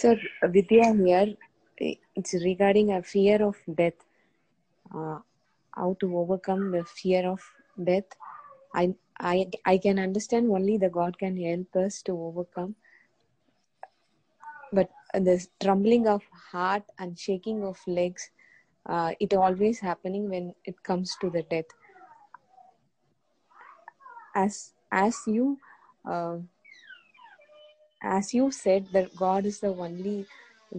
Sir, Vidya here, it's regarding a fear of death. Uh, how to overcome the fear of death. I, I, I can understand only the God can help us to overcome. But the trembling of heart and shaking of legs, uh, it always happening when it comes to the death. As as you uh, as you said that god is the only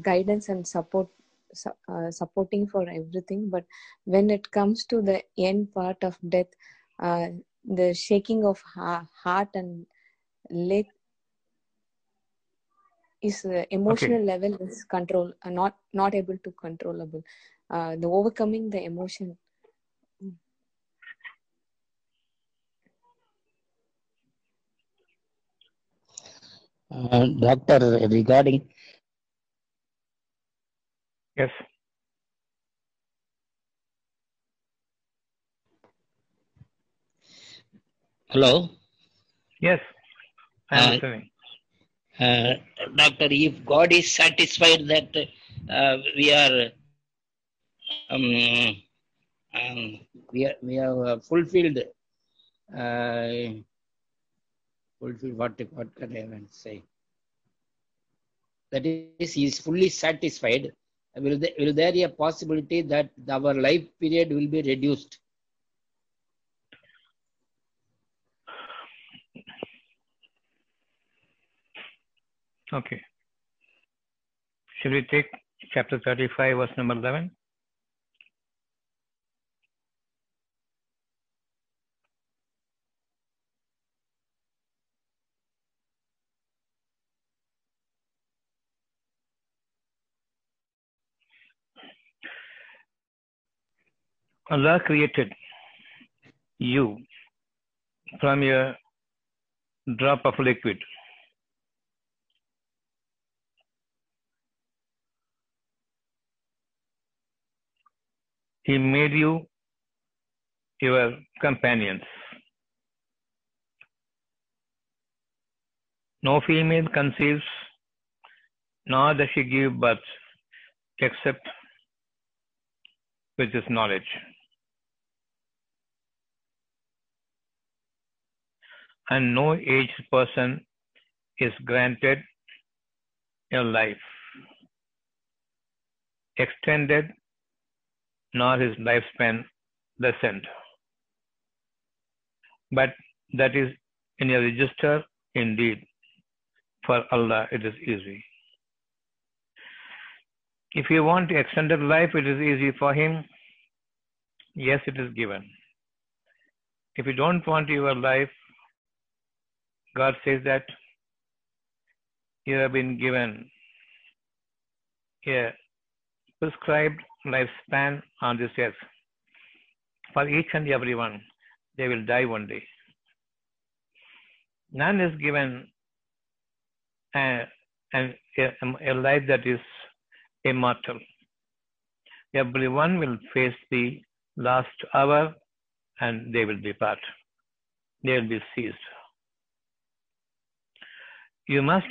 guidance and support uh, supporting for everything. But when it comes to the end part of death uh, the shaking of ha- heart and leg is the emotional level is control uh, not not able to controllable. Uh, the overcoming the emotion Uh, doctor, regarding Yes. hello, Yes. I am Uh, listening. uh, doctor, if God is satisfied that uh, we are um, um, we are, we have uh, fulfilled uh, fulfilled what what can I even say? That is, he is fully satisfied. Will there, will there be a possibility that our life period will be reduced? Okay. Should we take chapter 35, verse number 11? Allah created you from a drop of liquid. He made you your companions. No female conceives, nor does she give birth, except with this knowledge. And no aged person is granted a life extended, nor his lifespan lessened. But that is in a register indeed. For Allah, it is easy. If you want extended life, it is easy for him. Yes, it is given. If you don't want your life, God says that you have been given a prescribed lifespan on this earth. For each and every one, they will die one day. None is given a, a, a life that is immortal. Everyone will face the last hour and they will depart. They will be seized. You must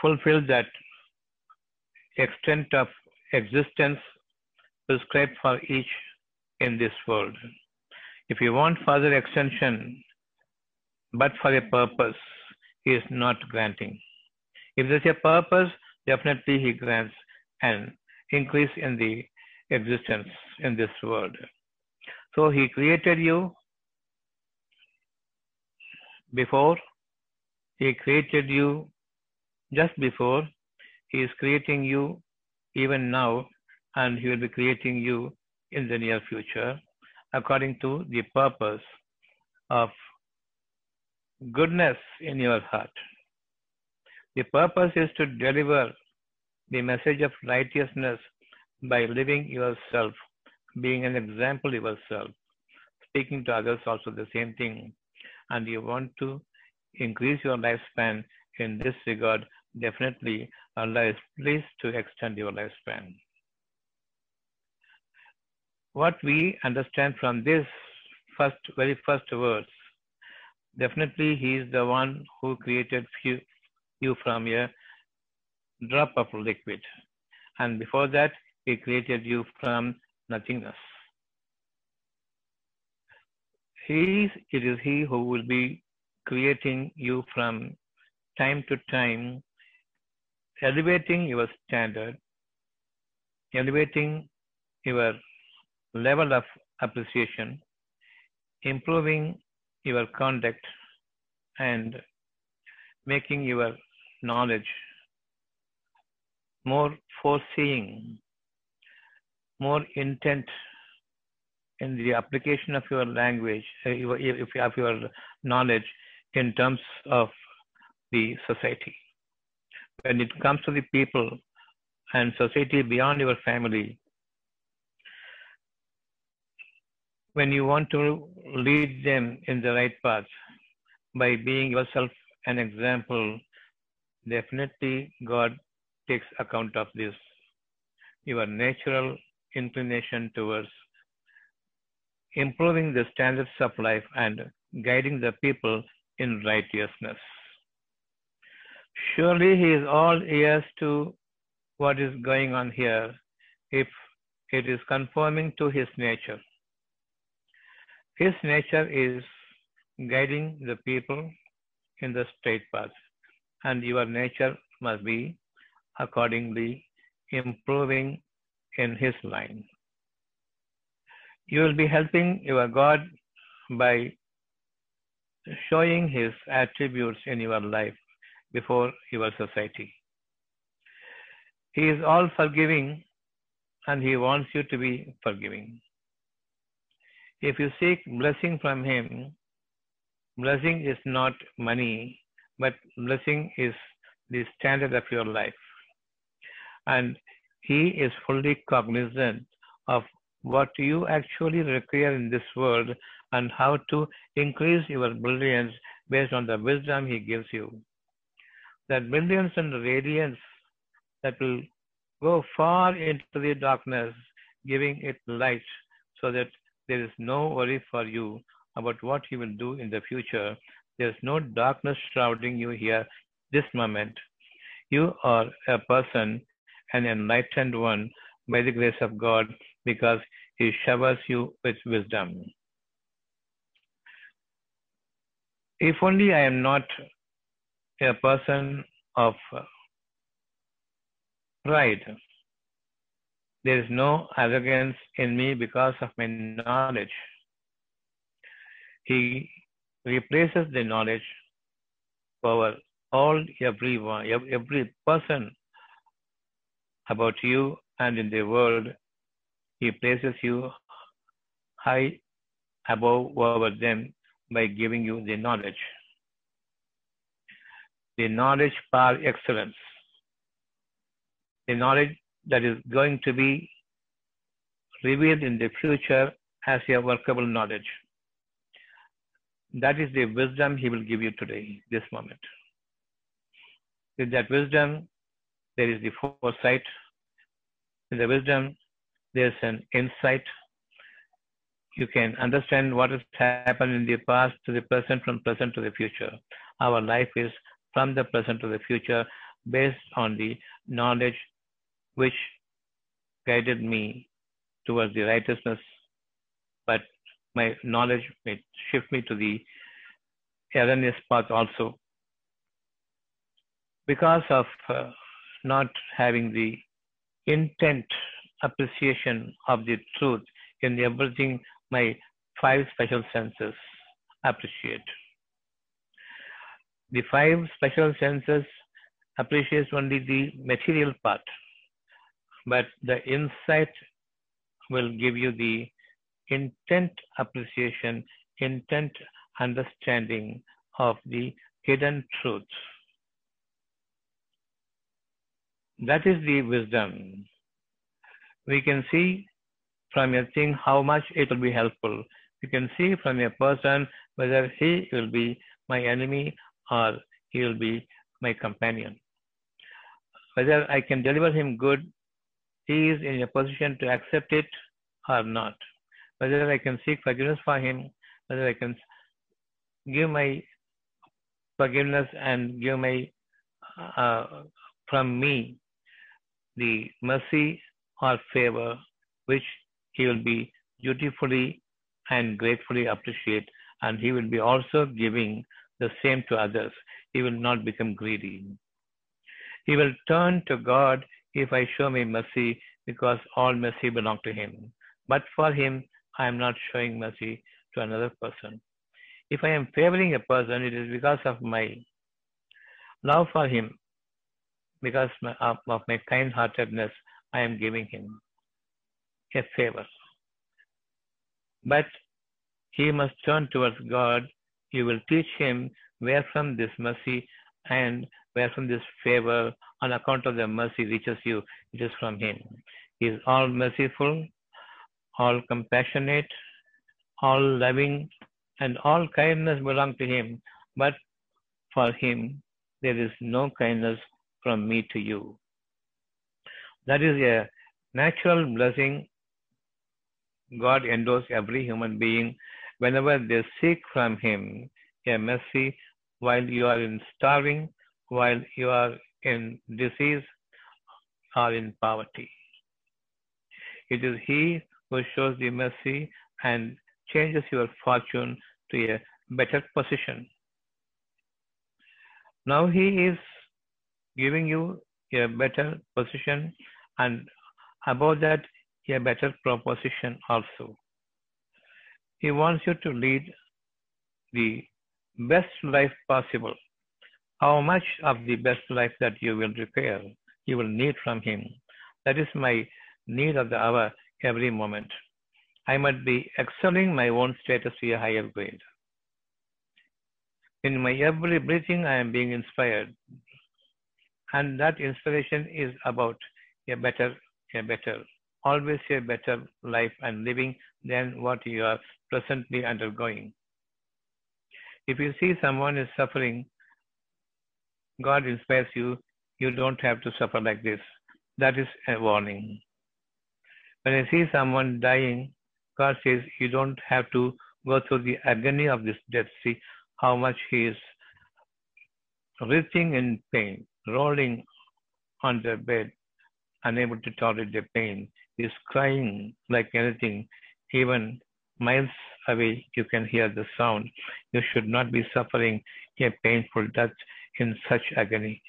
fulfill that extent of existence prescribed for each in this world. If you want further extension, but for a purpose, he is not granting. If there's a purpose, definitely he grants an increase in the existence in this world. So he created you before, he created you just before, he is creating you even now, and he will be creating you in the near future according to the purpose of goodness in your heart. The purpose is to deliver the message of righteousness by living yourself, being an example yourself, speaking to others also the same thing. And you want to increase your lifespan in this regard, definitely Allah is pleased to extend your lifespan. What we understand from this first, very first words, definitely He is the one who created you, you from a drop of liquid. And before that, He created you from nothingness. He, is, it is He who will be creating you from time to time, elevating your standard, elevating your level of appreciation, improving your conduct, and making your knowledge more foreseeing, more intent in the application of your language, uh, have your knowledge in terms of the society. When it comes to the people and society beyond your family, when you want to lead them in the right path by being yourself an example, definitely God takes account of this. Your natural inclination towards improving the standards of life and guiding the people in righteousness. Surely he is all ears to what is going on here if it is conforming to his nature. His nature is guiding the people in the straight path, and your nature must be accordingly improving in His line. You will be helping your God by showing His attributes in your life before your society. He is all forgiving and He wants you to be forgiving. If you seek blessing from Him, blessing is not money, but blessing is the standard of your life. And He is fully cognizant of what you actually require in this world and how to increase your brilliance based on the wisdom He gives you. That brilliance and radiance that will go far into the darkness, giving it light so that there is no worry for you about what you will do in the future. There is no darkness shrouding you here this moment. You are a person, an enlightened one by the grace of God because He showers you with wisdom. If only I am not a person of pride, there is no arrogance in me because of my knowledge. He replaces the knowledge over all everyone, every person about you and in the world. He places you high above over them by giving you the knowledge. The knowledge par excellence. The knowledge that is going to be revealed in the future as a workable knowledge. That is the wisdom He will give you today, this moment. With that wisdom, there is the foresight. With the wisdom, there's an insight. You can understand what has happened in the past to the present, from present to the future. Our life is from the present to the future based on the knowledge which guided me towards the righteousness, but my knowledge may shift me to the erroneous path also. Because of uh, not having the intent appreciation of the truth in everything my five special senses appreciate. The five special senses appreciates only the material part but the insight will give you the intent appreciation, intent understanding of the hidden truths. That is the wisdom. We can see from your thing how much it will be helpful. You can see from a person whether he will be my enemy or he will be my companion. Whether I can deliver him good he is in a position to accept it or not. Whether I can seek forgiveness for him, whether I can give my forgiveness and give my uh, from me the mercy or favor which he will be dutifully and gratefully appreciate and he will be also giving the same to others. He will not become greedy. He will turn to God if I show me mercy because all mercy belong to him. But for him, I am not showing mercy to another person. If I am favoring a person, it is because of my love for him, because of, uh, of my kind heartedness, I am giving him a favor. But he must turn towards God. You will teach him where from this mercy and where from this favor on account of the mercy reaches you, it is from him. He is all merciful, all compassionate, all loving, and all kindness belong to him. But for him, there is no kindness from me to you. That is a natural blessing God endows every human being whenever they seek from him a mercy while you are in starving, while you are in disease or in poverty. It is He who shows the mercy and changes your fortune to a better position. Now He is giving you a better position and above that a better proposition also. He wants you to lead the best life possible. How much of the best life that you will require, you will need from Him. That is my need of the hour every moment. I must be excelling my own status to a higher grade. In my every breathing, I am being inspired. And that inspiration is about a better, a better, always a better life and living than what you are presently undergoing. If you see someone is suffering, God inspires you, you don't have to suffer like this. That is a warning. When I see someone dying, God says you don't have to go through the agony of this death. See how much he is writhing in pain, rolling on the bed, unable to tolerate the pain. Is crying like anything. Even miles away, you can hear the sound. You should not be suffering a painful death in such agony.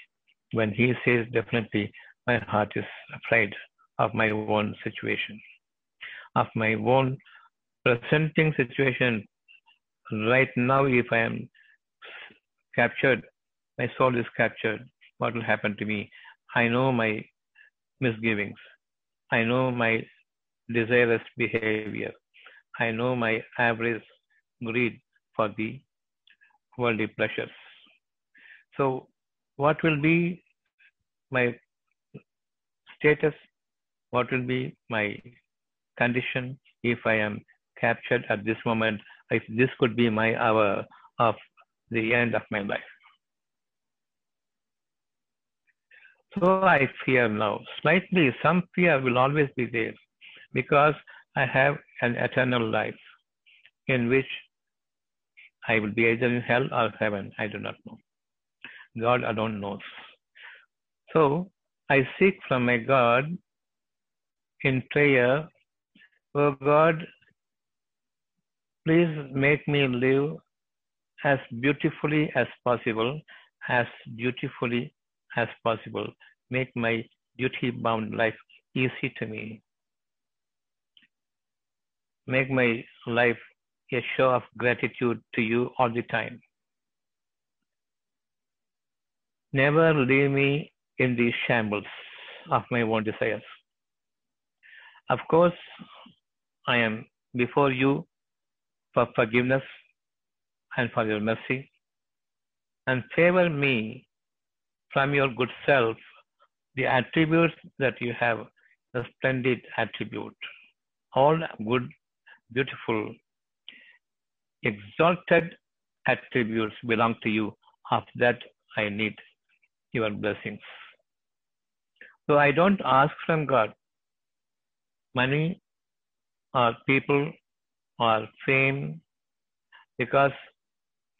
When he says, definitely, my heart is afraid of my own situation, of my own presenting situation. Right now, if I am captured, my soul is captured, what will happen to me? I know my misgivings. I know my desirous behavior. I know my average greed for the worldly pleasures. So, what will be my status? What will be my condition if I am captured at this moment? If this could be my hour of the end of my life. So I fear now. Slightly, some fear will always be there because I have an eternal life in which I will be either in hell or heaven. I do not know. God alone knows. So I seek from my God in prayer, Oh God, please make me live as beautifully as possible, as dutifully as possible. Make my duty bound life easy to me. Make my life a show of gratitude to you all the time. Never leave me in the shambles of my own desires. Of course, I am before you for forgiveness and for your mercy, and favor me from your good self the attributes that you have, the splendid attribute, all good, beautiful, exalted attributes belong to you. Of that, I need your blessings. So I don't ask from God money or people or fame because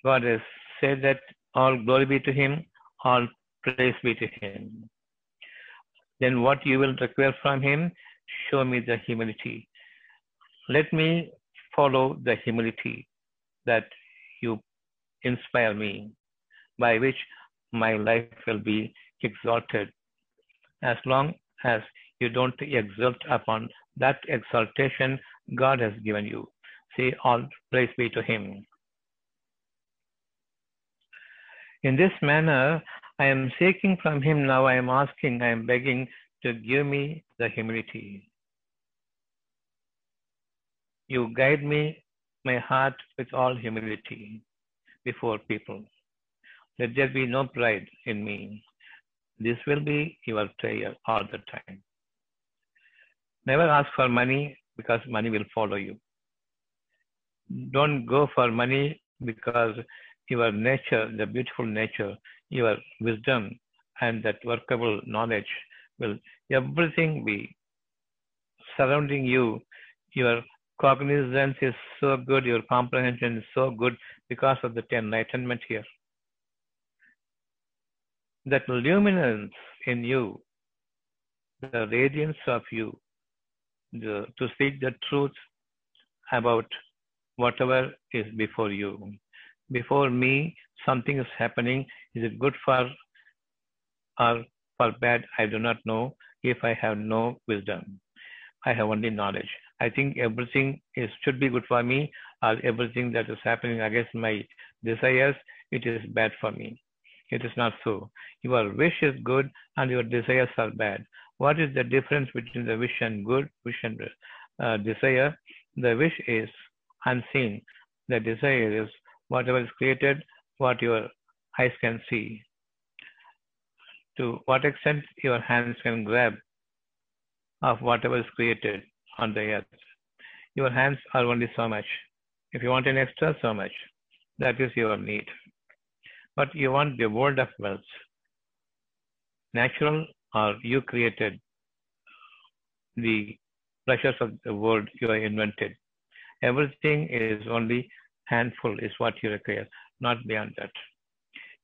God has said that all glory be to Him, all praise be to Him. then what you will require from him, show me the humility. Let me follow the humility that you inspire me, by which my life will be exalted. As long as you don't exult upon that exaltation God has given you. Say, all praise be to Him. In this manner, I am seeking from Him now, I am asking, I am begging to give me the humility. You guide me, my heart, with all humility before people. Let there be no pride in me. This will be your prayer all the time. Never ask for money because money will follow you. Don't go for money because your nature, the beautiful nature, your wisdom, and that workable knowledge will everything be surrounding you. Your cognizance is so good, your comprehension is so good because of the enlightenment here. That luminance in you, the radiance of you, the, to speak the truth about whatever is before you before me something is happening. Is it good for or for bad? I do not know if I have no wisdom. I have only knowledge. I think everything is should be good for me, or everything that is happening against my desires, it is bad for me. It is not so. Your wish is good and your desires are bad. What is the difference between the wish and good, wish and uh, desire? The wish is unseen. The desire is whatever is created, what your eyes can see. To what extent your hands can grab of whatever is created on the earth. Your hands are only so much. If you want an extra, so much. That is your need. But you want the world of wealth. Natural or you created the pleasures of the world you have invented. Everything is only handful is what you require, not beyond that.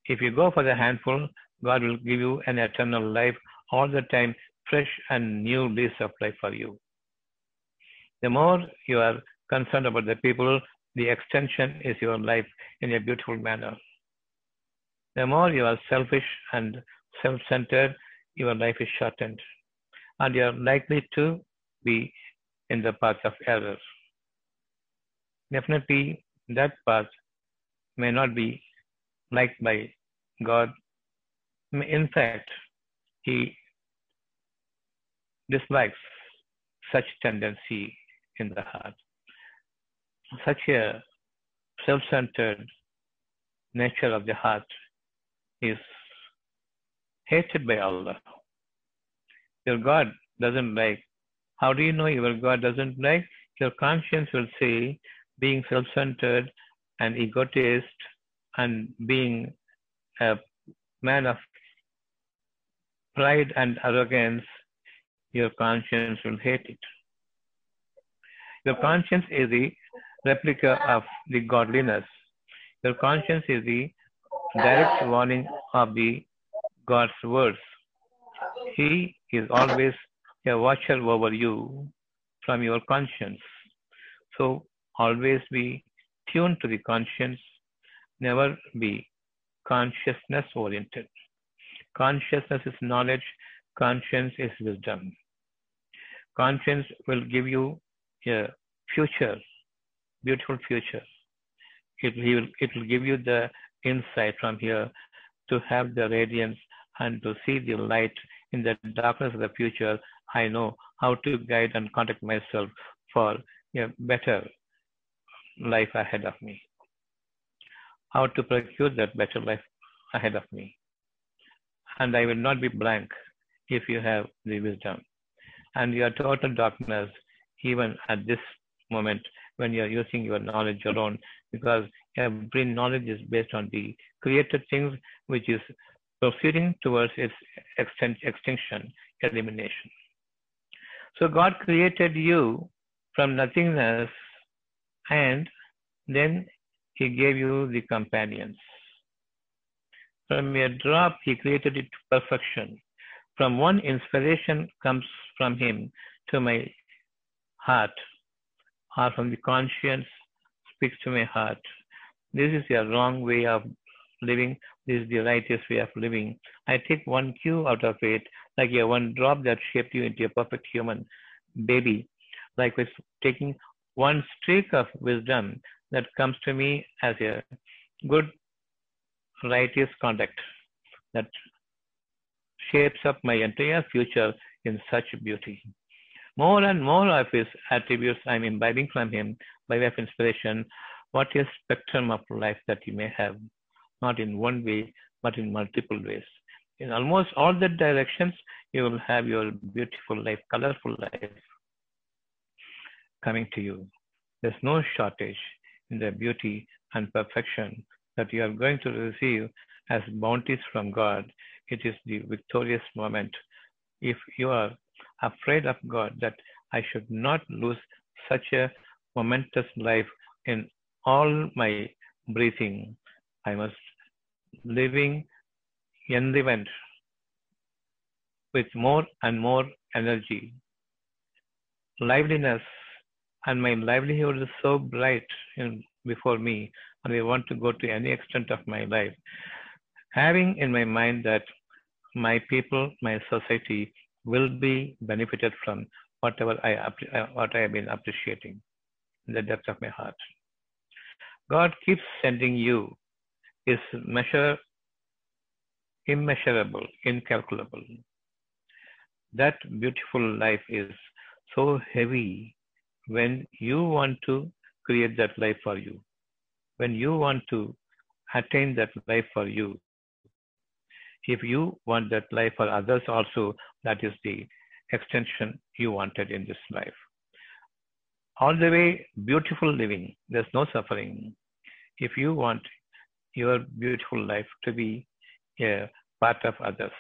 If you go for the handful, God will give you an eternal life all the time, fresh and new lease of life for you. The more you are concerned about the people, the extension is your life in a beautiful manner. The more you are selfish and self centered, your life is shortened, and you are likely to be in the path of error. Definitely, that path may not be liked by God. In fact, He dislikes such tendency in the heart. Such a self centered nature of the heart is hated by Allah. Your God doesn't like. How do you know your God doesn't like? Your conscience will say being self centered and egotist and being a man of pride and arrogance, your conscience will hate it. Your conscience is the replica of the godliness. Your conscience is the direct warning of the God's words. He is always a watcher over you from your conscience. So always be tuned to the conscience, never be consciousness oriented. Consciousness is knowledge, conscience is wisdom. Conscience will give you a future, beautiful future. It will, it will give you the insight from here to have the radiance and to see the light in the darkness of the future. I know how to guide and contact myself for a better life ahead of me. How to procure that better life ahead of me. And I will not be blank if you have the wisdom. And your total darkness, even at this moment when you are using your knowledge alone, because every knowledge is based on the created things which is proceeding towards its extent, extinction, elimination. So God created you from nothingness and then he gave you the companions. From a drop, he created it to perfection. From one inspiration comes from him to my heart, or from the conscience speaks to my heart. This is a wrong way of living. This is the righteous way of living. I take one cue out of it, like a one drop that shaped you into a perfect human baby. Likewise, taking one streak of wisdom that comes to me as a good, righteous conduct that shapes up my entire future in such beauty. More and more of his attributes I'm imbibing from him by way of inspiration. What a spectrum of life that you may have, not in one way, but in multiple ways. In almost all the directions, you will have your beautiful life, colorful life coming to you. There's no shortage in the beauty and perfection that you are going to receive as bounties from God. It is the victorious moment. If you are afraid of God, that I should not lose such a momentous life in all my breathing, I must living in the enlivened with more and more energy, liveliness, and my livelihood is so bright in, before me, and I want to go to any extent of my life, having in my mind that my people, my society will be benefited from whatever I uh, what I have been appreciating in the depth of my heart. God keeps sending you is measure immeasurable, incalculable. That beautiful life is so heavy when you want to create that life for you, when you want to attain that life for you. If you want that life for others also, that is the extension you wanted in this life. All the way beautiful living, there's no suffering. If you want your beautiful life to be a part of others,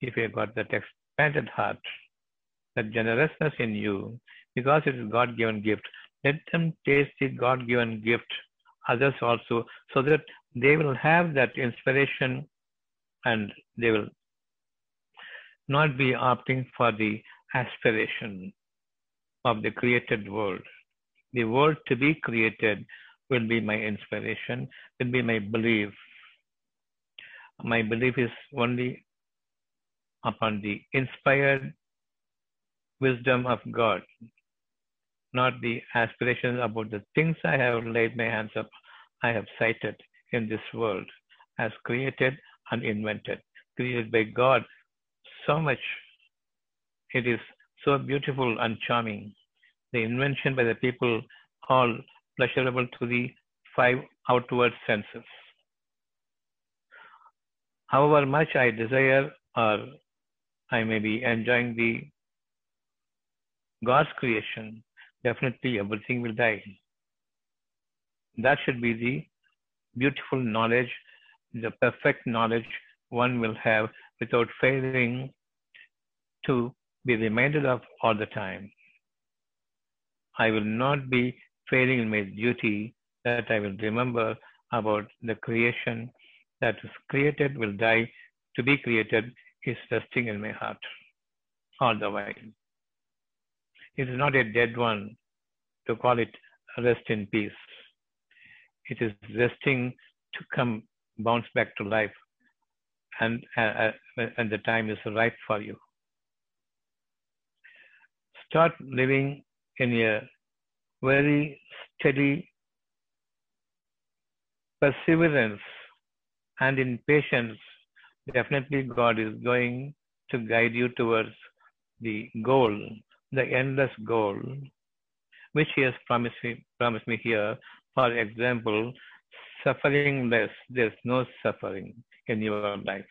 if you got that expanded heart, that generousness in you, because it is God given gift, let them taste the God given gift, others also, so that they will have that inspiration and they will not be opting for the aspiration of the created world. The world to be created will be my inspiration, will be my belief. My belief is only upon the inspired wisdom of God, not the aspirations about the things I have laid my hands up, I have cited in this world as created and invented, created by God so much. It is so beautiful and charming. The invention by the people all pleasurable to the five outward senses. However much I desire or I may be enjoying the God's creation, definitely everything will die. That should be the beautiful knowledge, the perfect knowledge one will have without failing to be reminded of all the time. I will not be failing in my duty that I will remember about the creation that is created will die to be created is resting in my heart all the while. It is not a dead one to call it rest in peace. It is resting to come bounce back to life and, uh, and the time is right for you. Start living in a very steady perseverance and in patience. Definitely, God is going to guide you towards the goal, the endless goal, which He has promised me, promised me here. For example, suffering less. There's no suffering in your life.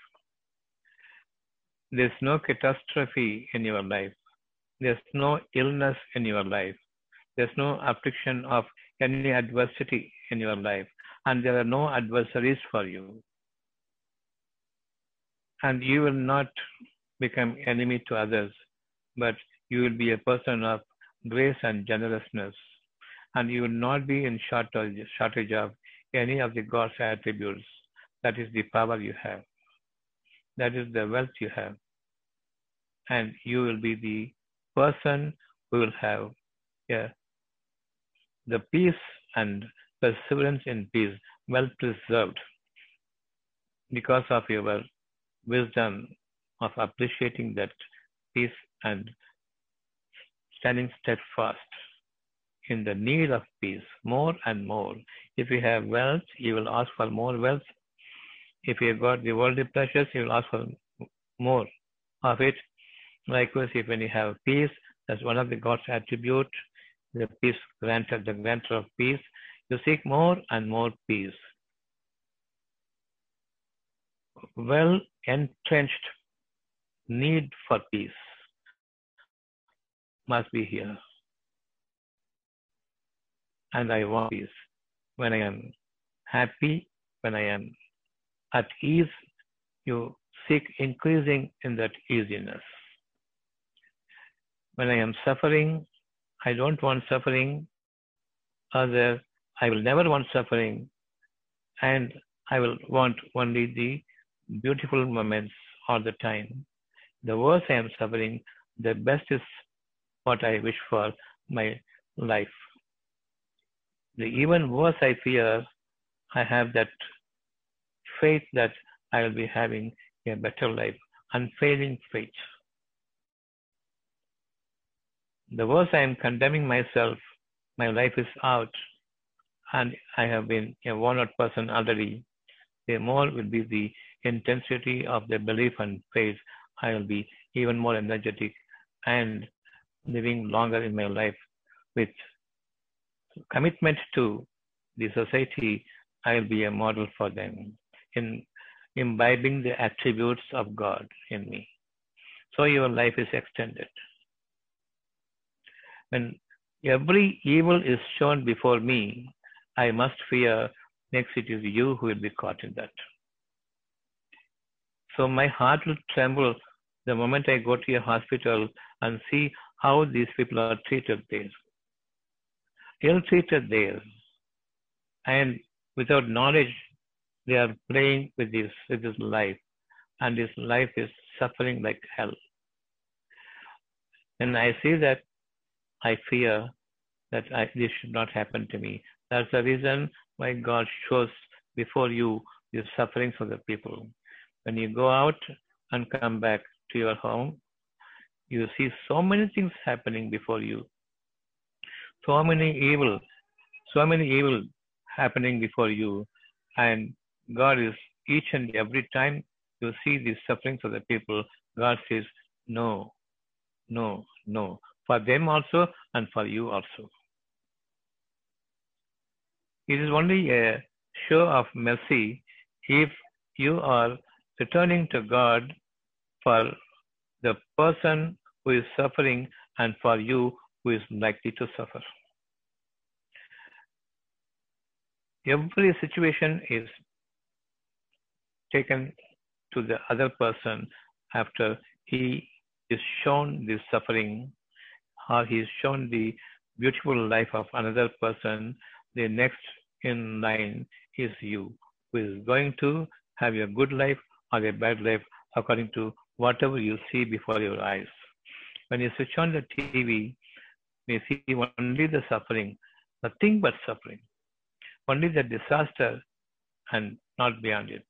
There's no catastrophe in your life. There's no illness in your life. There's no affliction of any adversity in your life. And there are no adversaries for you. And you will not become enemy to others, but you will be a person of grace and generousness. And you will not be in shortage, of any of the God's attributes. That is the power you have. That is the wealth you have. and you will be the person who will have yeah, the peace and perseverance in peace well preserved because of your wisdom of appreciating that peace and standing steadfast in the need of peace more and more. If you have wealth, you will ask for more wealth. If you have got the worldly pleasures, you will ask for more of it. Likewise, if when you have peace, that's one of the God's attribute, the peace granted, the grantor of peace. You seek more and more peace. Well entrenched need for peace must be here. And I want peace. When I am happy, when I am at ease, you seek increasing in that easiness. When I am suffering, I don't want suffering. Other, I will never want suffering. And I will want only the beautiful moments all the time. The worse I am suffering, the best is what I wish for my life. The even worse I fear, I have that faith that I will be having a better life, unfailing faith. The worse I am condemning myself, my life is out, and I have been a worn out person already, the more will be the intensity of the belief and faith. I will be even more energetic and living longer in my life with commitment to the society. I will be a model for them in imbibing the attributes of God in me. So your life is extended. When every evil is shown before me, I must fear next it is you who will be caught in that. So my heart will tremble the moment I go to a hospital and see how these people are treated there. Ill treated there. And without knowledge, they are playing with this, with this life. And this life is suffering like hell. And I see that, I fear that I, this should not happen to me. That's the reason why God shows before you the sufferings of the people. When you go out and come back to your home, you see so many things happening before you. So many evil, so many evil happening before you. And God is each and every time you see the sufferings of the people, God says, no, no, no. For them also and for you also. It is only a show of mercy if you are returning to God for the person who is suffering and for you who is likely to suffer. Every situation is taken to the other person after he is shown the suffering or he is shown the beautiful life of another person. The next in line is you who is going to have a good life or a bad life according to whatever you see before your eyes. When you switch on the TV, you see only the suffering, nothing but suffering, only the disaster and not beyond it,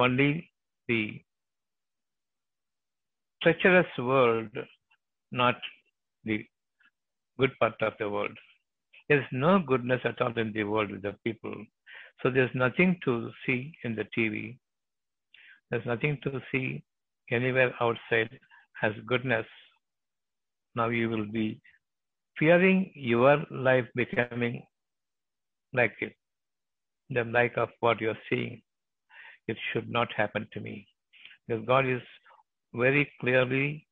only the treacherous world, not the good part of the world. There's no goodness at all in the world with the people. So there's nothing to see in the TV. There's nothing to see anywhere outside as goodness. Now you will be fearing your life becoming like it, the like of what you're seeing. It should not happen to me. Because God is very clearly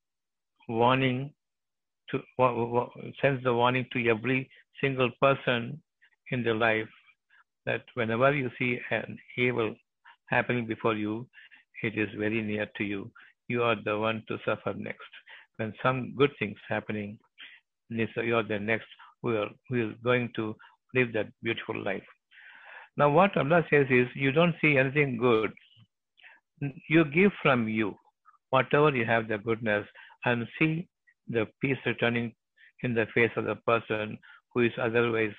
warning to sends the warning to every single person in their life that whenever you see an evil happening before you, it is very near to you. You are the one to suffer next. When some good things happening, you are the next who, are, who is going to live that beautiful life. Now, what Allah says is, you don't see anything good. You give from you. whatever you have the goodness and see the peace returning in the face of the person who is otherwise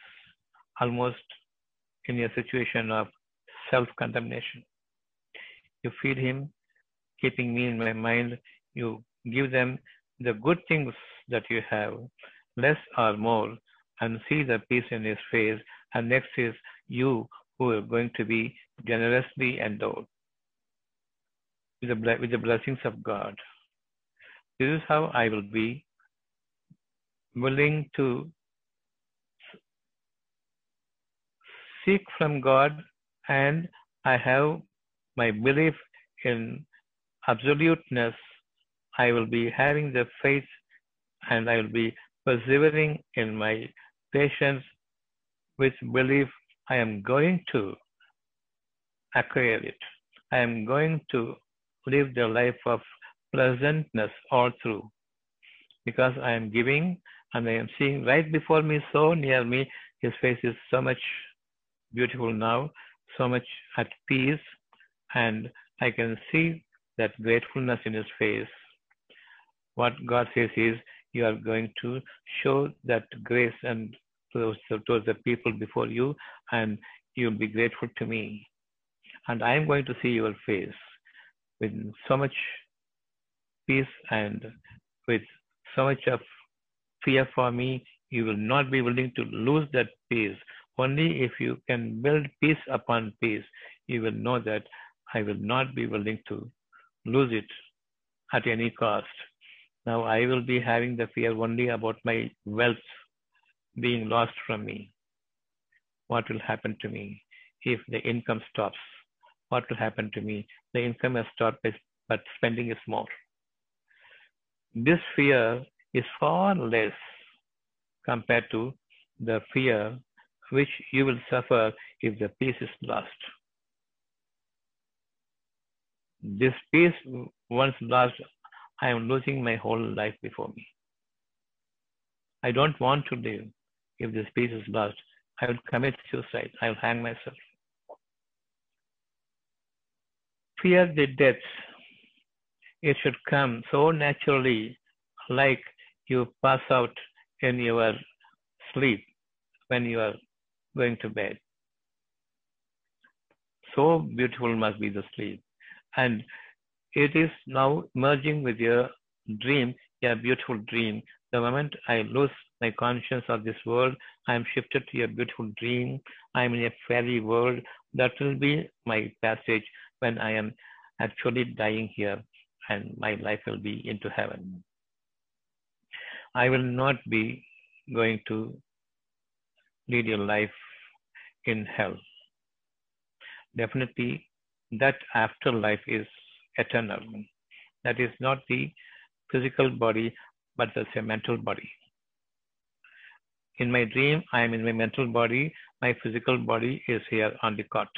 almost in a situation of self condemnation. You feed him, keeping me in my mind. You give them the good things that you have, less or more, and see the peace in his face. And next is you who are going to be generously endowed with the, with the blessings of God. This is how I will be willing to seek from God and I have my belief in absoluteness. I will be having the faith and I will be persevering in my patience with belief I am going to acquire it. I am going to live the life of pleasantness all through because I am giving and I am seeing right before me, so near me, his face is so much beautiful now, so much at peace, and I can see that gratefulness in his face. What God says is, you are going to show that grace and towards, towards the people before you, and you'll be grateful to me. And I am going to see your face with so much peace and with so much of fear for me, you will not be willing to lose that peace. Only if you can build peace upon peace, you will know that I will not be willing to lose it at any cost. Now I will be having the fear only about my wealth being lost from me. What will happen to me if the income stops? What will happen to me? The income has stopped, but spending is more. This fear is far less compared to the fear which you will suffer if the peace is lost. This peace, once lost, I am losing my whole life before me. I don't want to live. If this peace is lost, I will commit suicide. I will hang myself. Fear the death. It should come so naturally, like you pass out in your sleep when you are going to bed. So beautiful must be the sleep. And it is now merging with your dream, your beautiful dream. The moment I lose my conscience of this world, I am shifted to your beautiful dream. I am in a fairy world. That will be my passage when I am actually dying here and my life will be into heaven. I will not be going to lead your life in hell. Definitely, that afterlife is eternal. That is not the physical body, but the mental body. In my dream, I am in my mental body. My physical body is here on the cot.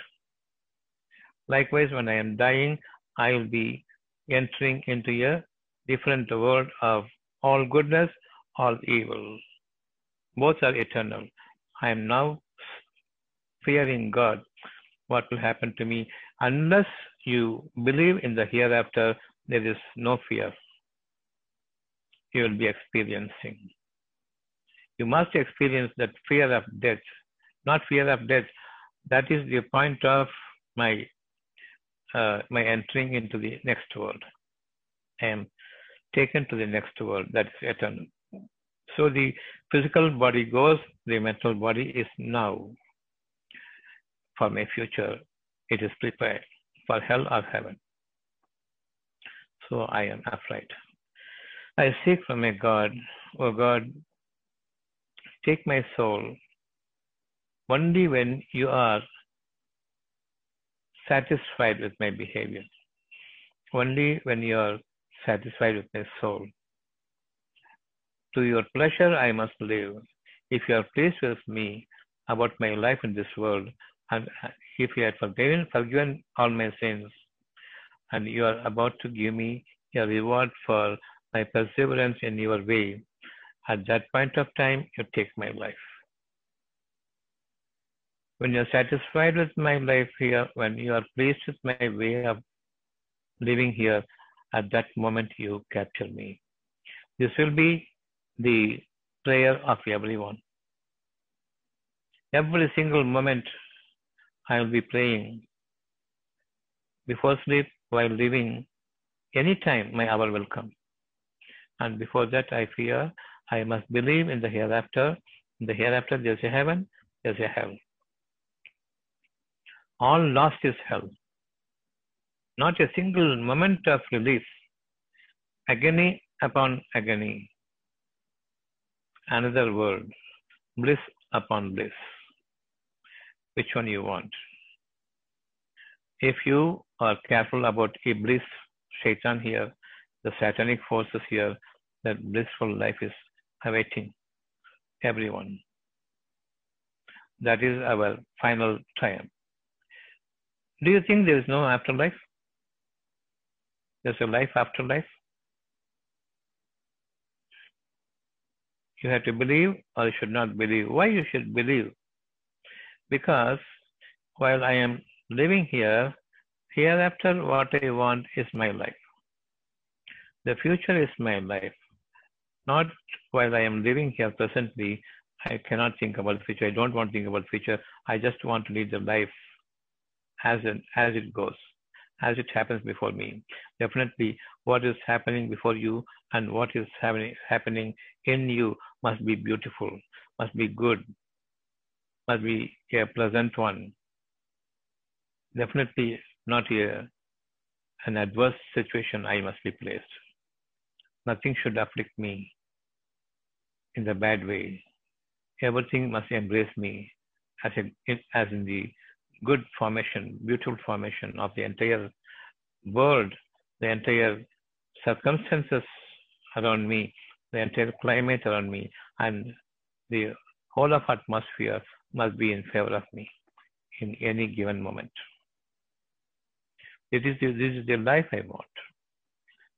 Likewise, when I am dying, I will be entering into a different world of all goodness, all evil. Both are eternal. I am now fearing God. What will happen to me? Unless you believe in the hereafter, there is no fear. You will be experiencing. You must experience that fear of death, not fear of death. That is the point of my uh, my entering into the next world. I am taken to the next world that is eternal. So the physical body goes, the mental body is now. For my future, it is prepared for hell or heaven. So I am afraid. I seek from my God, O God, take my soul. Only when you are satisfied with my behavior. Only when you are satisfied with my soul. To your pleasure I must live. If you are pleased with me about my life in this world, and uh, if you have forgiven, forgiven all my sins, and you are about to give me a reward for my perseverance in your way, at that point of time, you take my life when you're satisfied with my life here, when you are pleased with my way of living here, at that moment you capture me. This will be the prayer of everyone. Every single moment I will be praying before sleep, while living, any time my hour will come. And before that, I fear I must believe in the hereafter. In the hereafter, there's a heaven, there's a hell. All lost is hell. Not a single moment of relief. Agony upon agony. Another world. Bliss upon bliss. Which one you want? If you are careful about Iblis, Shaitan here, the satanic forces here, that blissful life is awaiting everyone. That is our final triumph. Do you think there is no afterlife? There's a life after life? You have to believe or you should not believe. Why you should believe? Because while I am living here, hereafter what I want is my life. The future is my life. Not while I am living here presently, I cannot think about the future. I don't want to think about the future. I just want to lead the life as it, as it goes, as it happens before me. Definitely, what is happening before you and what is happening happening in you must be beautiful, must be good, must be a pleasant one. Definitely not a, an adverse situation I must be placed. Nothing should afflict me in the bad way. Everything must embrace me as, a, as in the good formation, beautiful formation of the entire world, the entire circumstances around me, the entire climate around me, and the whole of atmosphere must be in favor of me in any given moment. It is the, this is the life I want.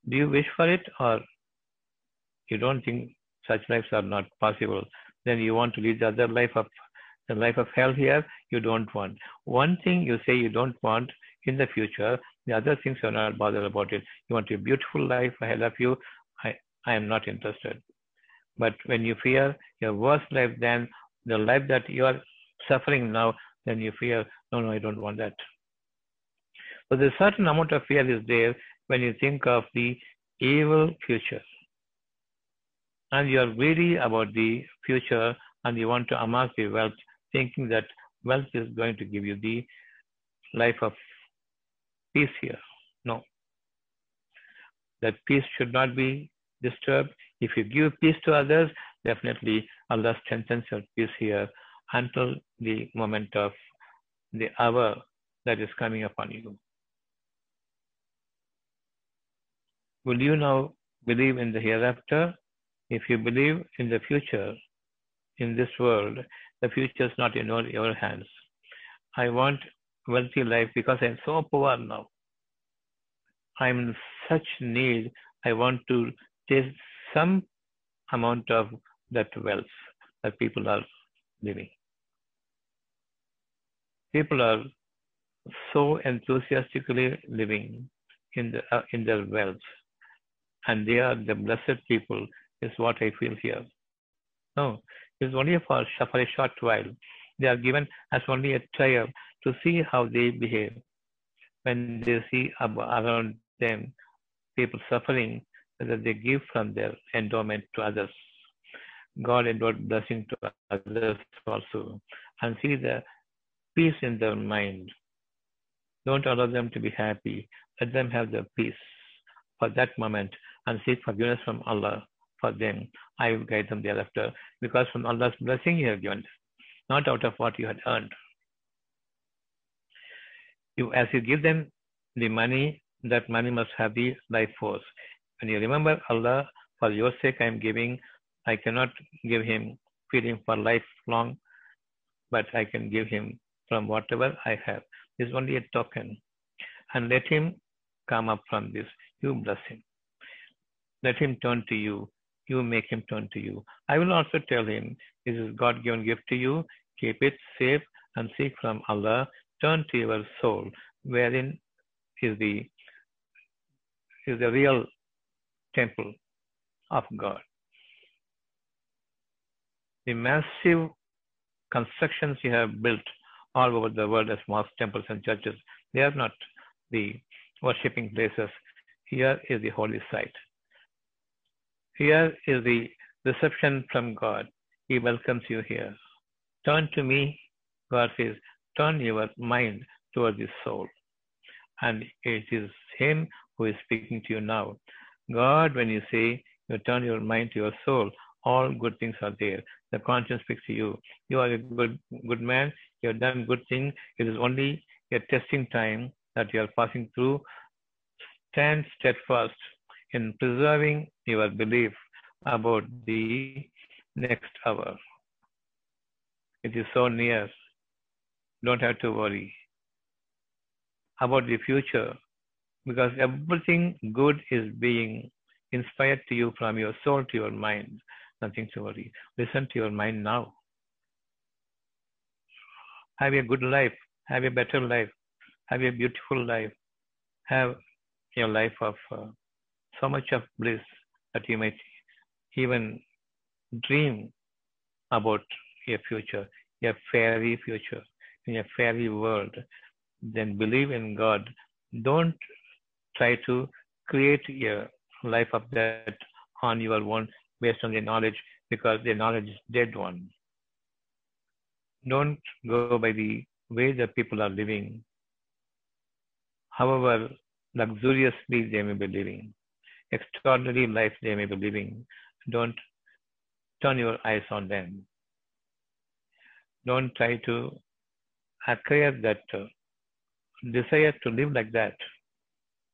Do you wish for it or you don't think such lives are not possible? Then you want to lead the other life of the life of hell here, you don't want. One thing you say you don't want in the future, the other things you're not bothered about it. You want a beautiful life ahead of you. I, I am not interested. But when you fear your worst life than the life that you are suffering now, then you fear, no, no, I don't want that. But there's a certain amount of fear is there when you think of the evil future. And you are greedy about the future and you want to amass the wealth thinking that wealth is going to give you the life of peace here. No. That peace should not be disturbed. If you give peace to others, definitely Allah strengthens your peace here until the moment of the hour that is coming upon you. Will you now believe in the hereafter? If you believe in the future, in this world, the future is not in your hands. I want wealthy life because I'm so poor now. I'm in such need. I want to taste some amount of that wealth that people are living. People are so enthusiastically living in the uh, in their wealth, and they are the blessed people. Is what I feel here. No, it's only for, for a short while. They are given as only a trial to see how they behave. When they see around them people suffering, that they give from their endowment to others. God endowed blessing to others also, and see the peace in their mind. Don't allow them to be happy. Let them have the peace for that moment and seek forgiveness from Allah for them. I will guide them thereafter. Because from Allah's blessing you have given, not out of what you had earned. You, as you give them the money, that money must have the life force. When you remember Allah, for your sake I am giving, I cannot give him feeding for lifelong, but I can give him from whatever I have. Is only a token. And let him come up from this. You bless him. Let him turn to you you make him turn to you. I will also tell him, This is God given gift to you. Keep it safe and seek from Allah. Turn to your soul, wherein is the is the real temple of God. The massive constructions you have built all over the world as mosques, temples, and churches, they are not the worshipping places. Here is the holy site. Here is the reception from God. He welcomes you here. Turn to me, God says, turn your mind towards the soul. And it is Him who is speaking to you now. God, when you say you turn your mind to your soul, all good things are there. The conscience speaks to you. You are a good good man. You have done good things. It is only a testing time that you are passing through. Stand steadfast in preserving your belief about the next hour. It is so near. Don't have to worry about the future because everything good is being inspired to you from your soul to your mind. Nothing to worry. Listen to your mind now. Have a good life. Have a better life. Have a beautiful life. Have a life of uh, so much of bliss that you might even dream about a future, a fairy future, in a fairy world. Then believe in God. Don't try to create a life of that on your own based on their knowledge because their knowledge is dead one. Don't go by the way the people are living. However luxuriously they may be living, extraordinary life they may be living. Don't turn your eyes on them. Don't try to acquire that uh, desire to live like that,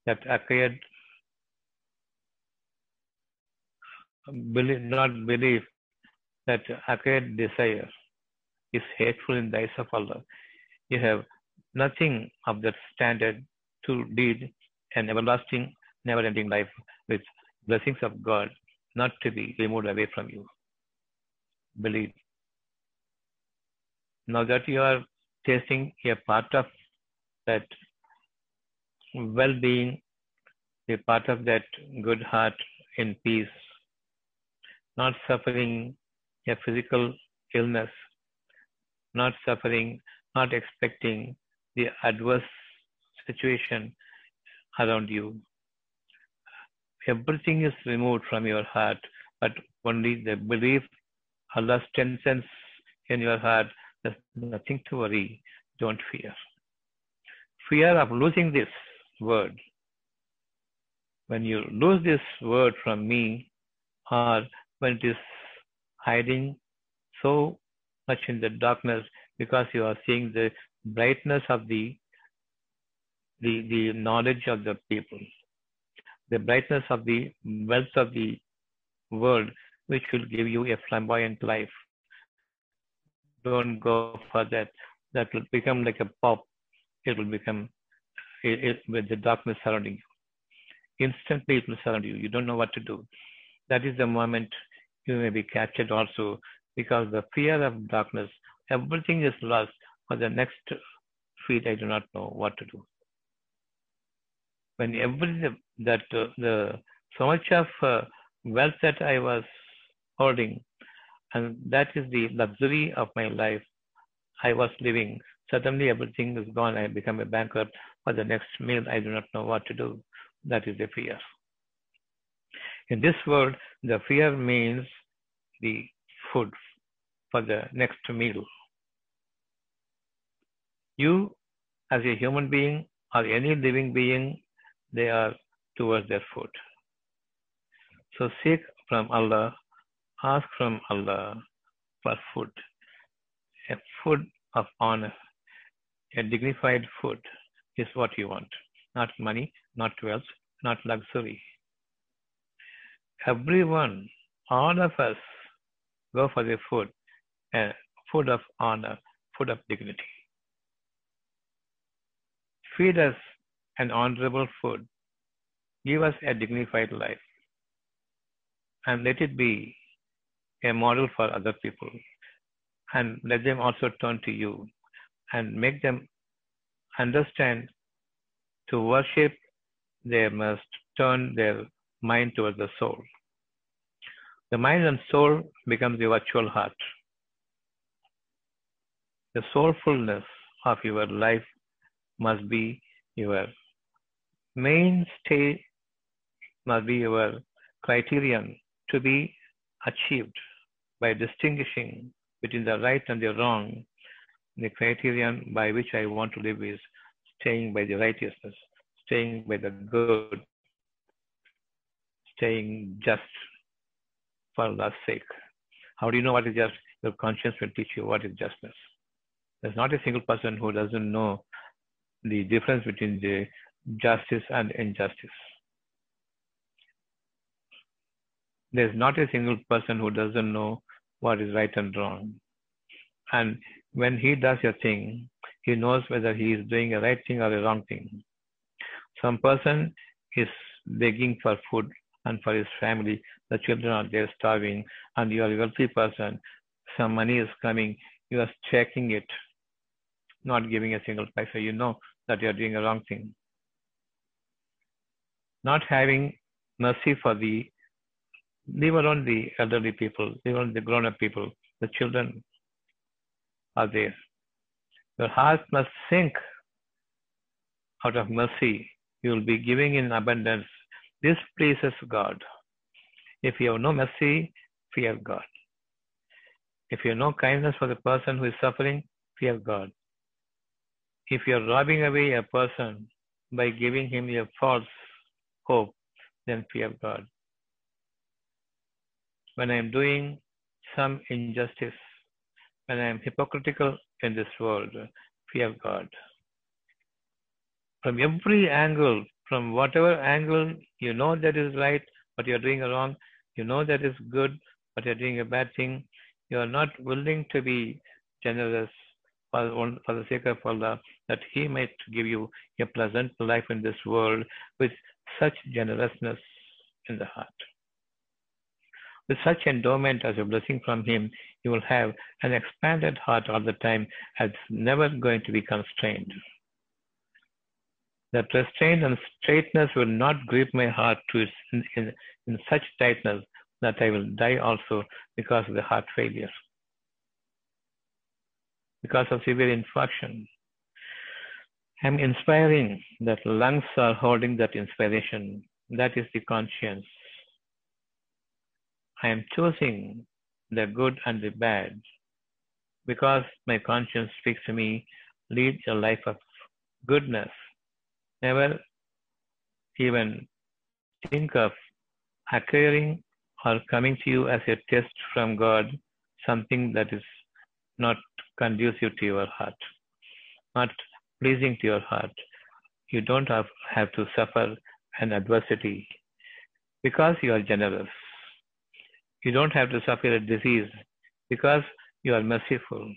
that acquired believe, not believe that acquired desire is hateful in the eyes of Allah. You have nothing of that standard to lead an everlasting, never ending life with blessings of God not to be removed away from you. Believe. Now that you are tasting a part of that well being, a part of that good heart in peace, not suffering a physical illness, not suffering, not expecting the adverse situation around you. Everything is removed from your heart, but only the belief Allah strengthens in your heart. There's nothing to worry. Don't fear. Fear of losing this word. When you lose this word from me, or when it is hiding so much in the darkness because you are seeing the brightness of the the, the knowledge of the people, the brightness of the wealth of the world, which will give you a flamboyant life. Don't go for that. That will become like a pop. It will become it, it, with the darkness surrounding you. Instantly, it will surround you. You don't know what to do. That is the moment you may be captured also because the fear of darkness, everything is lost. For the next feet, I do not know what to do. When everything that uh, the so much of uh, wealth that I was holding, and that is the luxury of my life. I was living. Suddenly everything is gone. I become a bankrupt. For the next meal, I do not know what to do. That is the fear. In this world, the fear means the food for the next meal. You, as a human being or any living being, they are towards their food. So seek from Allah, ask from Allah for food, a food of honor, a dignified food is what you want. Not money, not wealth, not luxury. Everyone, all of us, go for the food, a food of honor, food of dignity. Feed us an honorable food. Give us a dignified life. And let it be a model for other people. And let them also turn to you and make them understand to worship they must turn their mind towards the soul. The mind and soul becomes the virtual heart. The soulfulness of your life must be your mainstay, must be your criterion to be achieved by distinguishing between the right and the wrong. The criterion by which I want to live is staying by the righteousness, staying by the good, staying just for Allah's sake. How do you know what is just? Your conscience will teach you what is justness. There's not a single person who doesn't know the difference between the justice and injustice. There's not a single person who doesn't know what is right and wrong. And when he does a thing, he knows whether he is doing a right thing or a wrong thing. Some person is begging for food and for his family. The children are there starving, and you are a wealthy person. Some money is coming. You are checking it, not giving a single paisa. You know that you are doing a wrong thing. Not having mercy for the leave alone the elderly people, leave alone the grown up people, the children are there. Your heart must sink out of mercy. You will be giving in abundance. This pleases God. If you have no mercy, fear God. If you have no kindness for the person who is suffering, fear God. If you are robbing away a person by giving him a false hope, then fear God. When I am doing some injustice, when I am hypocritical in this world, fear God. From every angle, from whatever angle you know that is right, but you are doing a wrong, you know that is good, but you are doing a bad thing, you are not willing to be generous for, for the sake of Allah, that He might give you a pleasant life in this world with such generousness in the heart. With such endowment as a blessing from Him, you will have an expanded heart all the time and never going to be constrained. That restraint and straightness will not grip my heart to its, in, in, in such tightness that I will die also because of the heart failure, because of severe infarction. I'm inspiring that lungs are holding that inspiration. That is the conscience. I am choosing the good and the bad because my conscience speaks to me, lead a life of goodness. Never even think of acquiring or coming to you as a test from God, something that is not conducive to your heart, not pleasing to your heart. You don't have, have to suffer an adversity because you are generous. You don't have to suffer a disease because you are merciful.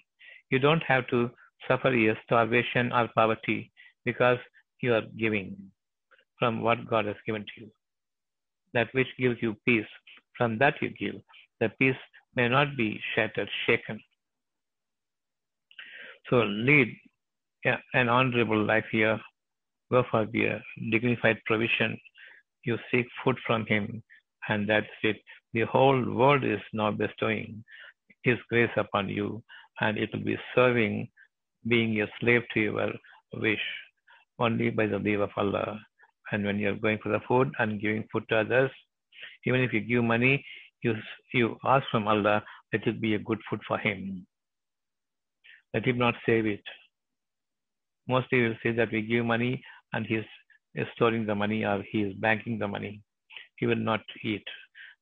You don't have to suffer a starvation or poverty because you are giving from what God has given to you. That which gives you peace, from that you give. The peace may not be shattered, shaken. So lead an honorable life here. Go for the uh, dignified provision. You seek food from Him, and that's it. The whole world is now bestowing His grace upon you, and it will be serving, being a slave to your wish, only by the leave of Allah. And when you're going for the food and giving food to others, even if you give money, you you ask from Allah let it be a good food for Him. Let Him not save it. Mostly will say that we give money and He is storing the money or He is banking the money. He will not eat.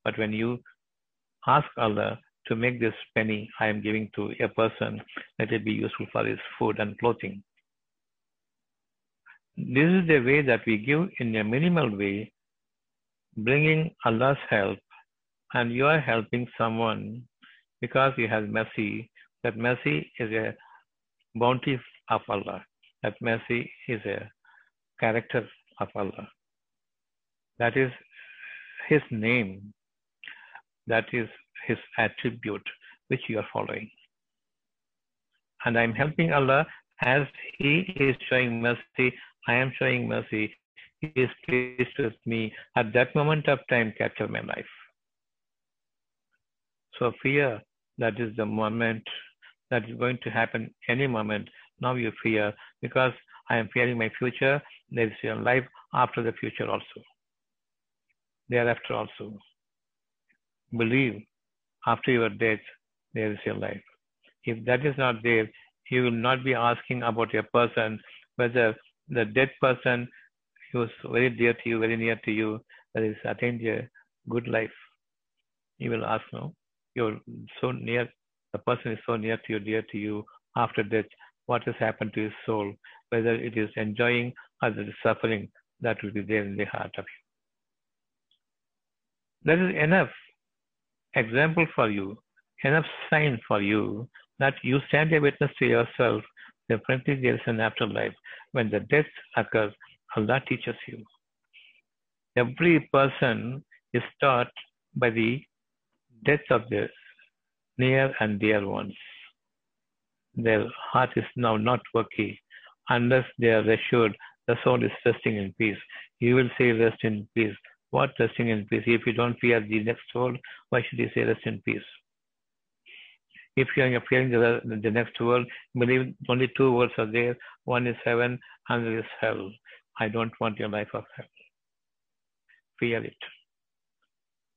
But when you ask Allah to make this penny I am giving to a person, let it be useful for his food and clothing. This is the way that we give in a minimal way, bringing Allah's help, and you are helping someone because you have mercy. That mercy is a bounty of Allah. That mercy is a character of Allah. That is His name. That is His attribute which you are following. And I'm helping Allah as He is showing mercy. I am showing mercy. He is pleased with me. At that moment of time, capture my life. So fear, that is the moment that is going to happen any moment. Now you fear because I am fearing my future. There is your life after the future also. Thereafter also. Believe after your death, there is your life. If that is not there, you will not be asking about a person whether the dead person who is very dear to you, very near to you, that is attained a good life. You will ask, no, you're so near, the person is so near to you, dear to you, after death, what has happened to his soul, whether it is enjoying or it is suffering, that will be there in the heart of you. That is enough example for you, enough sign for you that you stand a witness to yourself. Definitely there is an afterlife. When the death occurs, Allah teaches you. Every person is taught by the death of their near and dear ones. Their heart is now not working unless they are assured the soul is resting in peace. You will say rest in peace. What resting in peace? If you don't fear the next soul, why should you say rest in peace? If you are fearing the, the next world, believe only two worlds are there. One is heaven, another is hell. I don't want your life of hell. Fear it.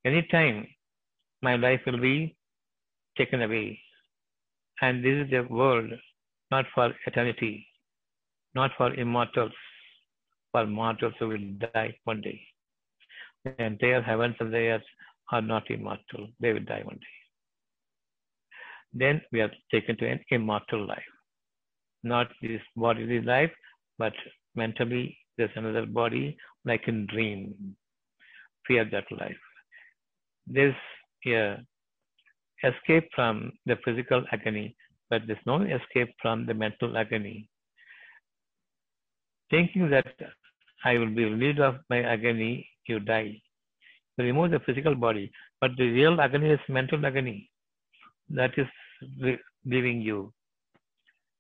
Anytime my life will be taken away. And this is the world not for eternity, not for immortals, for mortals who will die one day. The entire heavens and the earth are not immortal, they will die one day. Then we are taken to an immortal life. Not this bodily life, but mentally there's another body like in dream. Fear that life. There's a escape from the physical agony, but there's no escape from the mental agony. Thinking that I will be relieved of my agony, you die. You remove the physical body, but the real agony is mental agony. That is leaving you,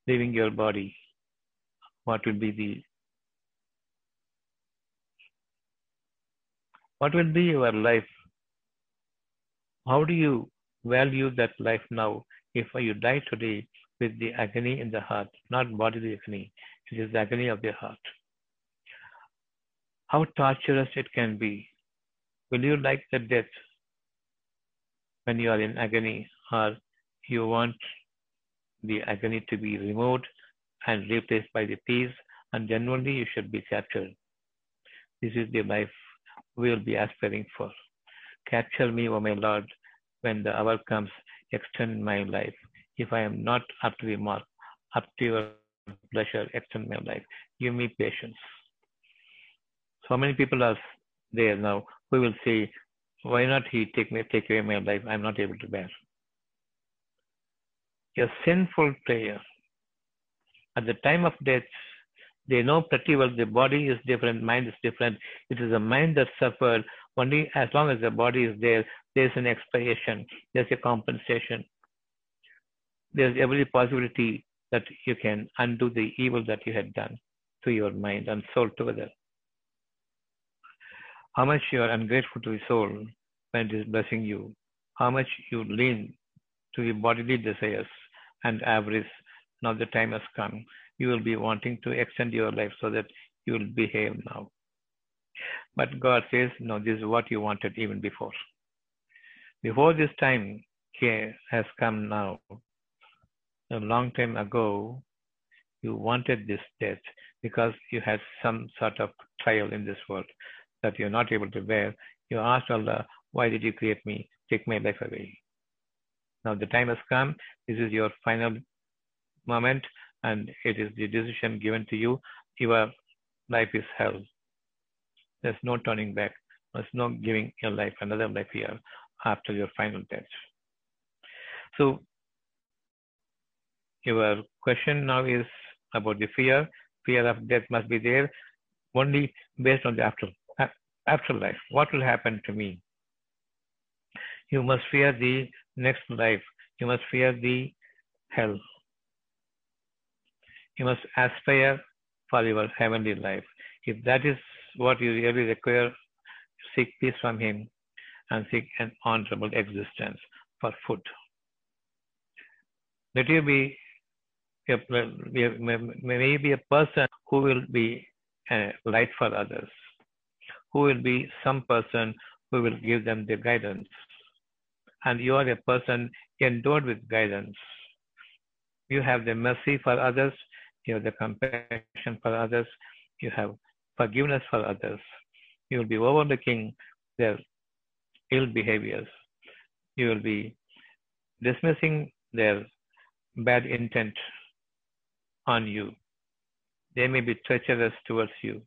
leaving your body. What will be the what will be your life? How do you value that life now if you die today with the agony in the heart, not bodily agony, it is the agony of the heart. How torturous it can be. Will you like the death when you are in agony, or you want the agony to be removed and replaced by the peace, and genuinely you should be captured. This is the life we will be aspiring for. Capture me, O my Lord, when the hour comes, extend my life. If I am not up to the mark, up to your pleasure, extend my life. Give me patience. So many people are there now who will say, Why not he take me take away my life? I'm not able to bear. A sinful prayer. At the time of death, they know pretty well the body is different, mind is different. It is the mind that suffered. Only as long as the body is there, there's an expiation, there's a compensation. There's every possibility that you can undo the evil that you had done to your mind and soul together. How much you are ungrateful to the soul when it is blessing you, how much you lean to the bodily desires and average. Now the time has come. You will be wanting to extend your life so that you will behave now. But God says, no, this is what you wanted even before. Before this time has come now, a long time ago, you wanted this death because you had some sort of trial in this world that you're not able to bear. You asked Allah, why did you create me? Take my life away. Now the time has come. This is your final moment and it is the decision given to you. Your life is hell. There's no turning back. There's no giving your life another life here after your final death. So your question now is about the fear. Fear of death must be there only based on the after afterlife. What will happen to me? You must fear the next life. You must fear the hell. You must aspire for your heavenly life. If that is what you really require. Seek peace from Him and seek an honorable existence for food. Let you be a, may be a person who will be a light for others, who will be some person who will give them the guidance. And you are a person endowed with guidance. You have the mercy for others, you have the compassion for others, you have forgiveness for others. You will be overlooking their ill behaviors. You will be dismissing their bad intent on you. They may be treacherous towards you.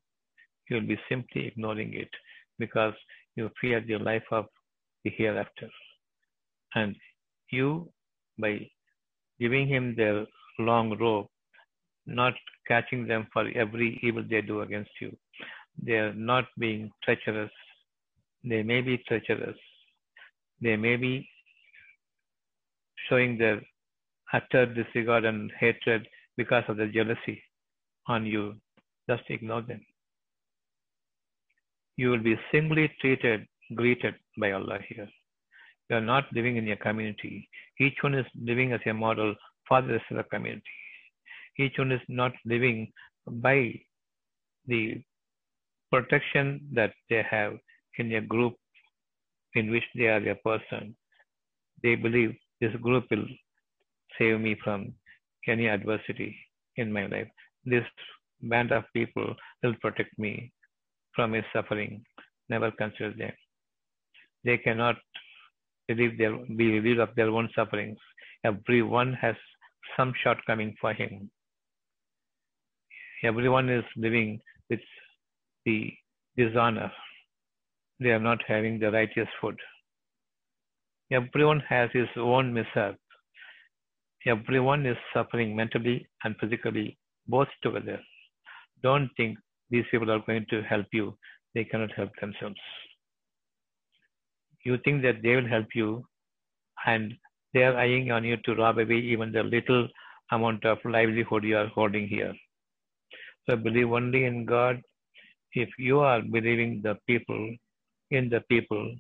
You will be simply ignoring it because you fear the life of the hereafter. And you, by giving him their long rope, not catching them for every evil they do against you, they are not being treacherous. They may be treacherous. They may be showing their utter disregard and hatred because of their jealousy on you. Just ignore them. You will be singly treated, greeted by Allah here. You are not living in a community. Each one is living as a model for the rest of the community. Each one is not living by the protection that they have in a group in which they are a person. They believe this group will save me from any adversity in my life. This band of people will protect me from his suffering. Never consider them. They cannot relieve their, be relieved of their own sufferings. Everyone has some shortcoming for him. Everyone is living with the dishonor. They are not having the righteous food. Everyone has his own mishap. Everyone is suffering mentally and physically, both together. Don't think these people are going to help you. They cannot help themselves. You think that they will help you, and they are eyeing on you to rob away even the little amount of livelihood you are holding here. So believe only in God. If you are believing the people, in the people,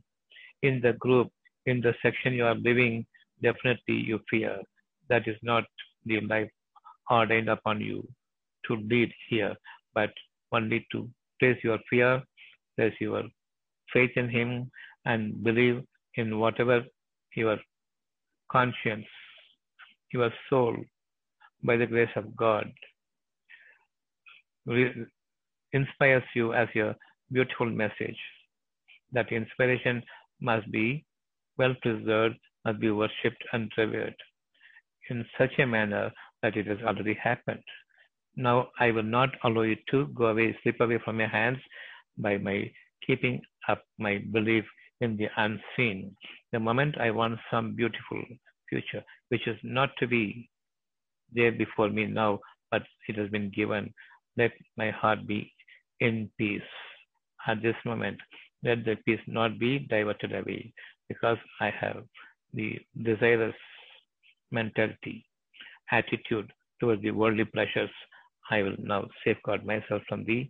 in the group, in the section you are living, definitely you fear. That is not the life ordained upon you to lead here, but only to place your fear, place your faith in Him, and believe in whatever your conscience, your soul, by the grace of God, re- inspires you as your beautiful message. That inspiration must be well preserved, must be worshipped and revered in such a manner that it has already happened. Now I will not allow it to go away, slip away from your hands by my keeping up my belief in the unseen. The moment I want some beautiful future, which is not to be there before me now, but it has been given, let my heart be in peace. At this moment, let the peace not be diverted away because I have the desirous mentality, attitude towards the worldly pleasures. I will now safeguard myself from the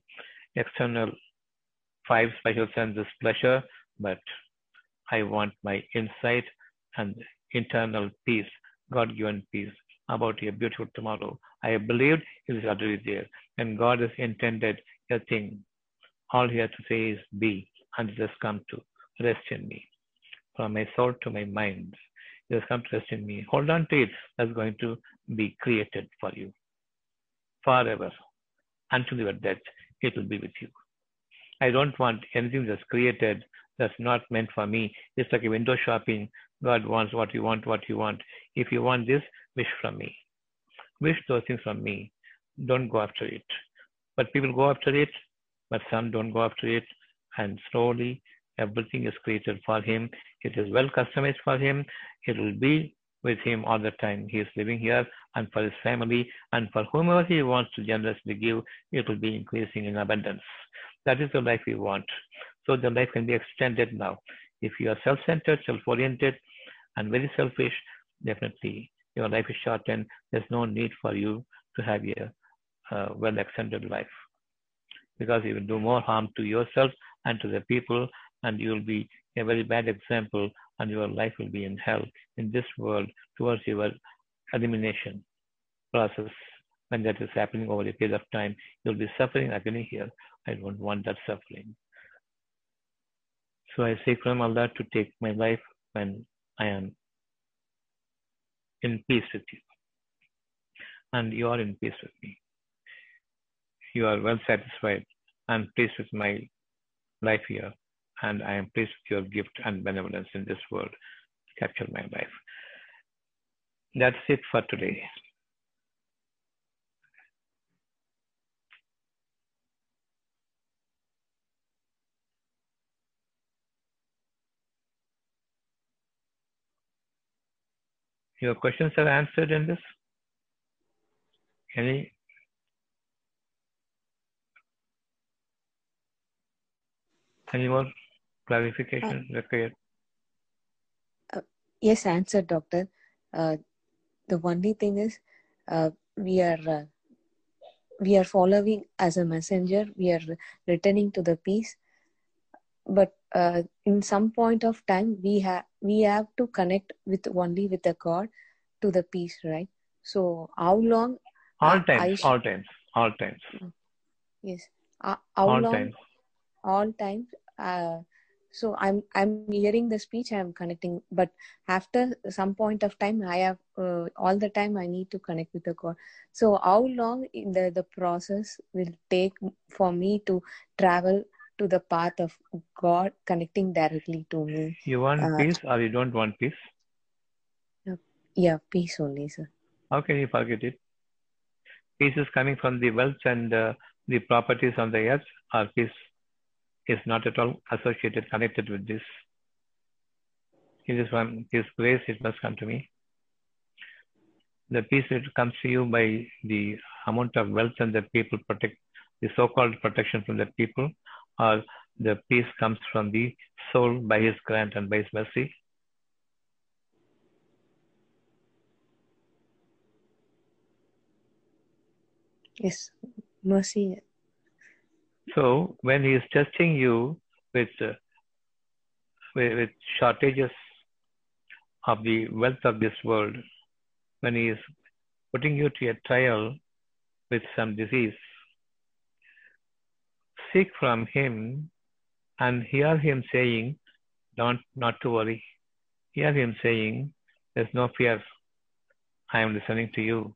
external five special senses pleasure, but I want my insight and internal peace, God given peace about a beautiful tomorrow. I have believed it is already there, and God has intended a thing. All he has to say is be, and it has come to rest in me. From my soul to my mind, it has come to rest in me. Hold on to it. That's going to be created for you forever. Until your death, it will be with you. I don't want anything that's created that's not meant for me. It's like a window shopping. God wants what you want, what you want. If you want this, wish from me. Wish those things from me. Don't go after it. But people go after it, but some don't go after it. And slowly, everything is created for him. It is well customized for him. It will be with him all the time. He is living here and for his family and for whomever he wants to generously give, it will be increasing in abundance. That is the life we want. So the life can be extended now. If you are self-centered, self-oriented, and very selfish, definitely your life is shortened. There's no need for you to have a uh, well-extended life. because you will do more harm to yourself and to the people, and you will be a very bad example, and your life will be in hell in this world towards your elimination process. When that is happening over a period of time, you'll be suffering agony here. I don't want that suffering. So I seek from Allah to take my life when I am in peace with you. And you are in peace with me. You are well satisfied and pleased with my life here. And I am pleased with your gift and benevolence in this world. Capture my life. That's it for today. Your questions are answered in this? Any? Any more clarification required? Yes, answered, doctor. Uh, the only thing is, uh, we are uh, we are following as a messenger. We are returning to the peace, but uh, in some point of time, we have we have to connect with only with the God to the peace, right? So, how long? All times, sh- all times, all times, Yes. Uh, how all long? times. all times uh, so i'm i'm hearing the speech i'm connecting but after some point of time i have uh, all the time i need to connect with the god so how long in the the process will take for me to travel to the path of god connecting directly to me You want Uh, peace or you don't want peace? yeah peace only sir How can you forget it? Peace is coming from the wealth and uh, the properties on the earth, or peace is not at all associated, connected with this. It is from His grace, it must come to me. The peace that comes to you by the amount of wealth and the people protect, the so called protection from the people, or the peace comes from the soul by His grant and by His mercy. yes mercy So when he is testing you with, uh, with with shortages of the wealth of this world, when he is putting you to a trial with some disease, seek from him and hear him saying, "Don't not to worry." Hear him saying, "There's no fear. I am listening to you.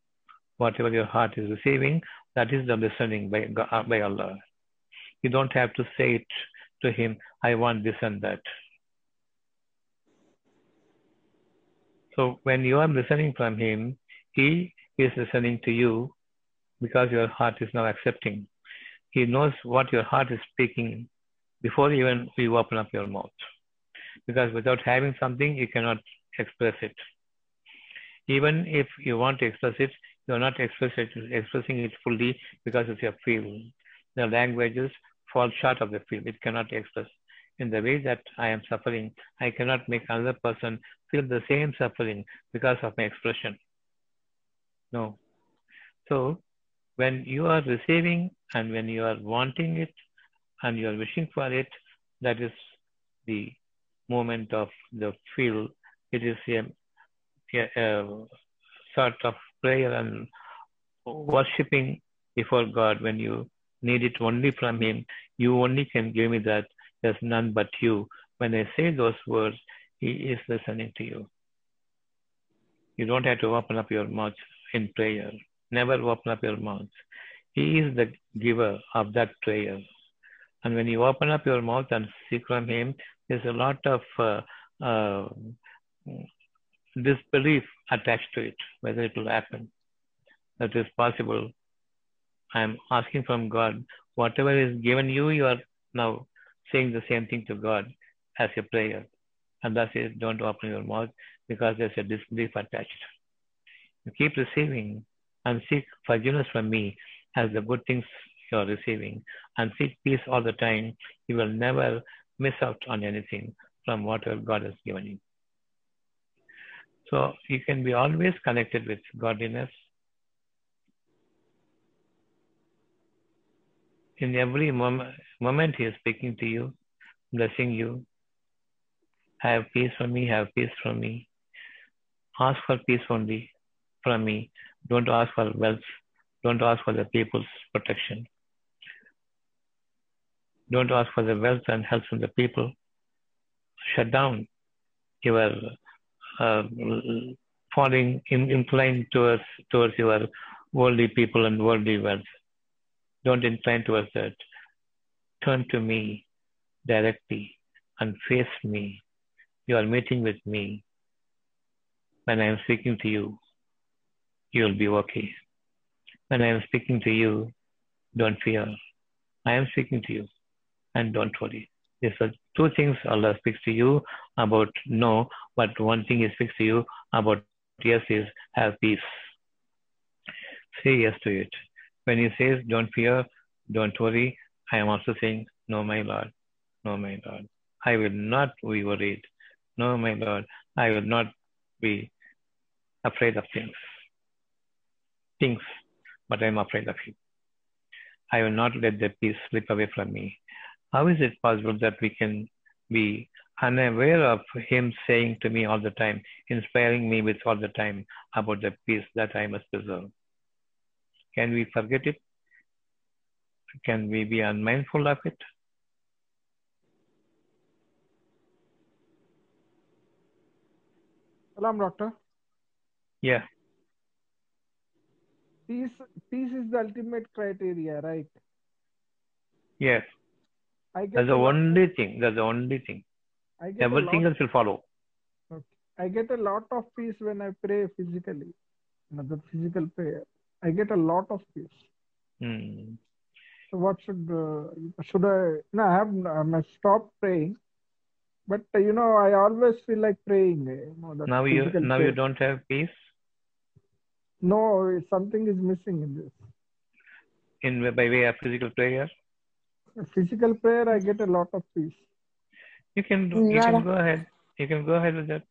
Whatever your heart is receiving, that is the listening by uh, by Allah." You don't have to say it to him, I want this and that. So when you are listening from him, he is listening to you because your heart is now accepting. He knows what your heart is speaking before even you open up your mouth. Because without having something, you cannot express it. Even if you want to express it, you are not expressing it fully because of your feel. The languages fall short of the feel. It cannot express. In the way that I am suffering, I cannot make another person feel the same suffering because of my expression. No. So, when you are receiving and when you are wanting it and you are wishing for it, that is the moment of the feel. It is a, a, a sort of prayer and worshipping before God when you need it only from Him. You only can give me that. There's none but you. When I say those words, He is listening to you. You don't have to open up your mouth in prayer. Never open up your mouth. He is the giver of that prayer. And when you open up your mouth and seek from Him, there's a lot of uh, uh, disbelief attached to it, whether it will happen. That is possible. I am asking from God, whatever is given you, you are now saying the same thing to God as a prayer. And thus is don't open your mouth because there's a disbelief attached. You keep receiving and seek forgiveness from me as the good things you are receiving and seek peace all the time. You will never miss out on anything from whatever God has given you. So you can be always connected with godliness In every moment, moment He is speaking to you, blessing you. Have peace from me, have peace from me. Ask for peace only from me. Don't ask for wealth. Don't ask for the people's protection. Don't ask for the wealth and health from the people. Shut down your uh, falling in, inclined towards towards your worldly people and worldly wealth. Don't incline towards that. Turn to me directly and face me. You are meeting with me. When I am speaking to you, you will be okay. When I am speaking to you, don't fear. I am speaking to you and don't worry. These are two things Allah speaks to you about no, but one thing He speaks to you about yes is have peace. Say yes to it. When He says don't fear, don't worry, I am also saying no, my Lord, no, my Lord. I will not be worried. No, my Lord, I will not be afraid of things. Things, but I am afraid of you. I will not let the peace slip away from me. How is it possible that we can be unaware of Him saying to me all the time, inspiring me with all the time about the peace that I must preserve? Can we forget it? Can we be unmindful of it? Salam, doctor. Yeah, Peace, peace is the ultimate criteria, right? yes. I get That's the only thing. That's the only thing. I get a Everything else will follow. okay. I get a lot of peace when I pray physically. another physical prayer. I get a lot of peace. Hmm. So what should uh, should I? No, I have I must stop praying, but uh, you know I always feel like praying. You know, Now you now you don't have peace No, something is missing in this. in by way of physical prayer. Physical prayer, I get a lot of peace. You can do- you Nada. can go ahead. You can go ahead with that.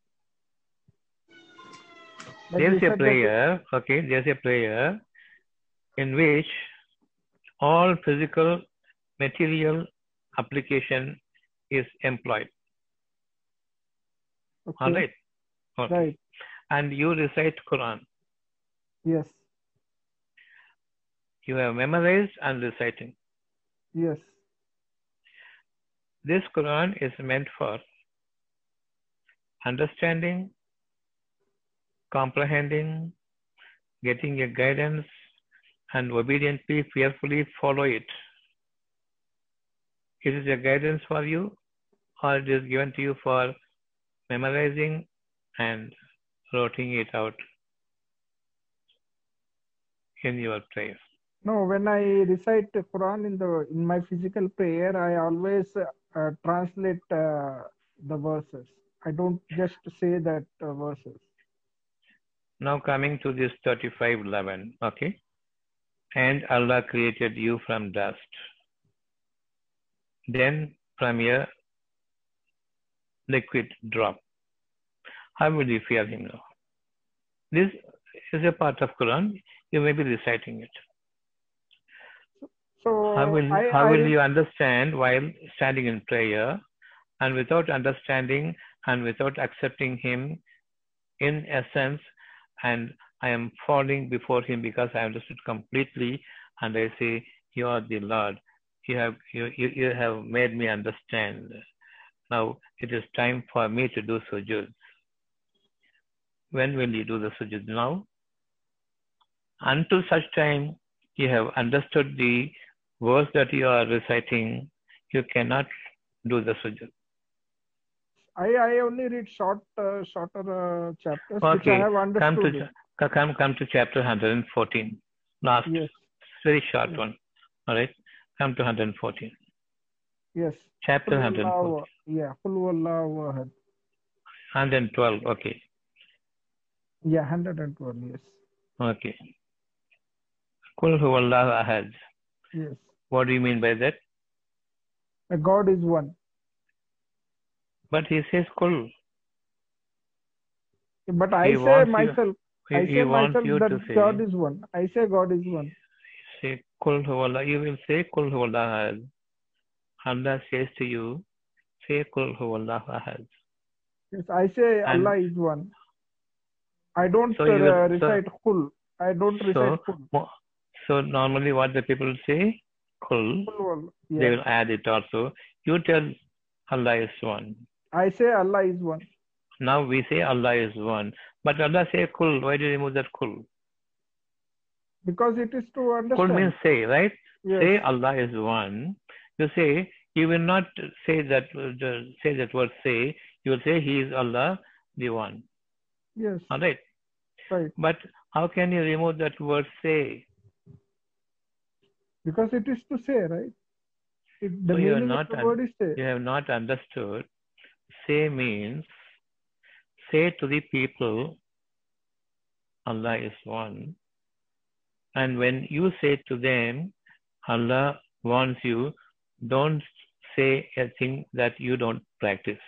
But There's a said that prayer, okay, there's a prayer in which all physical material application is employed. All okay, right. Okay. right? And you recite Quran. Yes, You have memorized and reciting. yes, This Quran is meant for understanding, comprehending, getting a guidance, and obediently, fearfully follow it. It is a guidance for you, or it is given to you for memorizing and writing it out in your prayer. No, when I recite the Quran in the in my physical prayer, I always uh, translate uh, the verses. I don't just say that uh, verses. Now coming to this 3511, okay? And Allah created you from dust. Then from a liquid drop. How will you fear him now? This is a part of Quran. You may be reciting it. So How will, I, how I will you understand while standing in prayer and without understanding and without accepting Him in essence? And I am falling before Him because I understood completely, and I say, You are the Lord. You have you, you, you have made me understand. Now it is time for me to do sujood. When will you do the sujood? Now? Until such time you have understood the verse that you are reciting, you cannot do the sujood. I, I only read short uh, shorter uh, chapters which I have come to understood. it. cha- come come to chapter 114. Last, Yes, very short Yes. one. All right, come to 114. yes. Chapter 114. huwallahu- Yeah, ahad. 112. Okay, Yeah, 112. Yes, okay. Kul huwallahu ahad. yes. What do you mean by that? A God is one. But he says kul. But I He say you- myself, He, I say myself you that to say, God is one. I say God is one. say Kul huwallah, you will say Kul huwallah ahad. Allah says to you, say Kul huwallah ahad. Yes, I say And- Allah is one. I don't So you will- uh, so- recite Kul. I don't So, recite Kul. So normally what the people say, Kul, they will add it also. You tell Allah is one. I say Allah is one. Now we say Allah is one. But Allah say Kul. Why do you remove that Kul? Because it is to understand. Kul means say, right? Yes. Say Allah is one. You say, you will not say that, say that word say. You will say He is Allah, the one. Yes. All right. Right. But how can you remove that word say? Because it is to say, right? It, the So you are not un- is say. You have not understood. Say means say to the people, Allah is one. And when you say to them, Allah wants you, don't say a thing that you don't practice.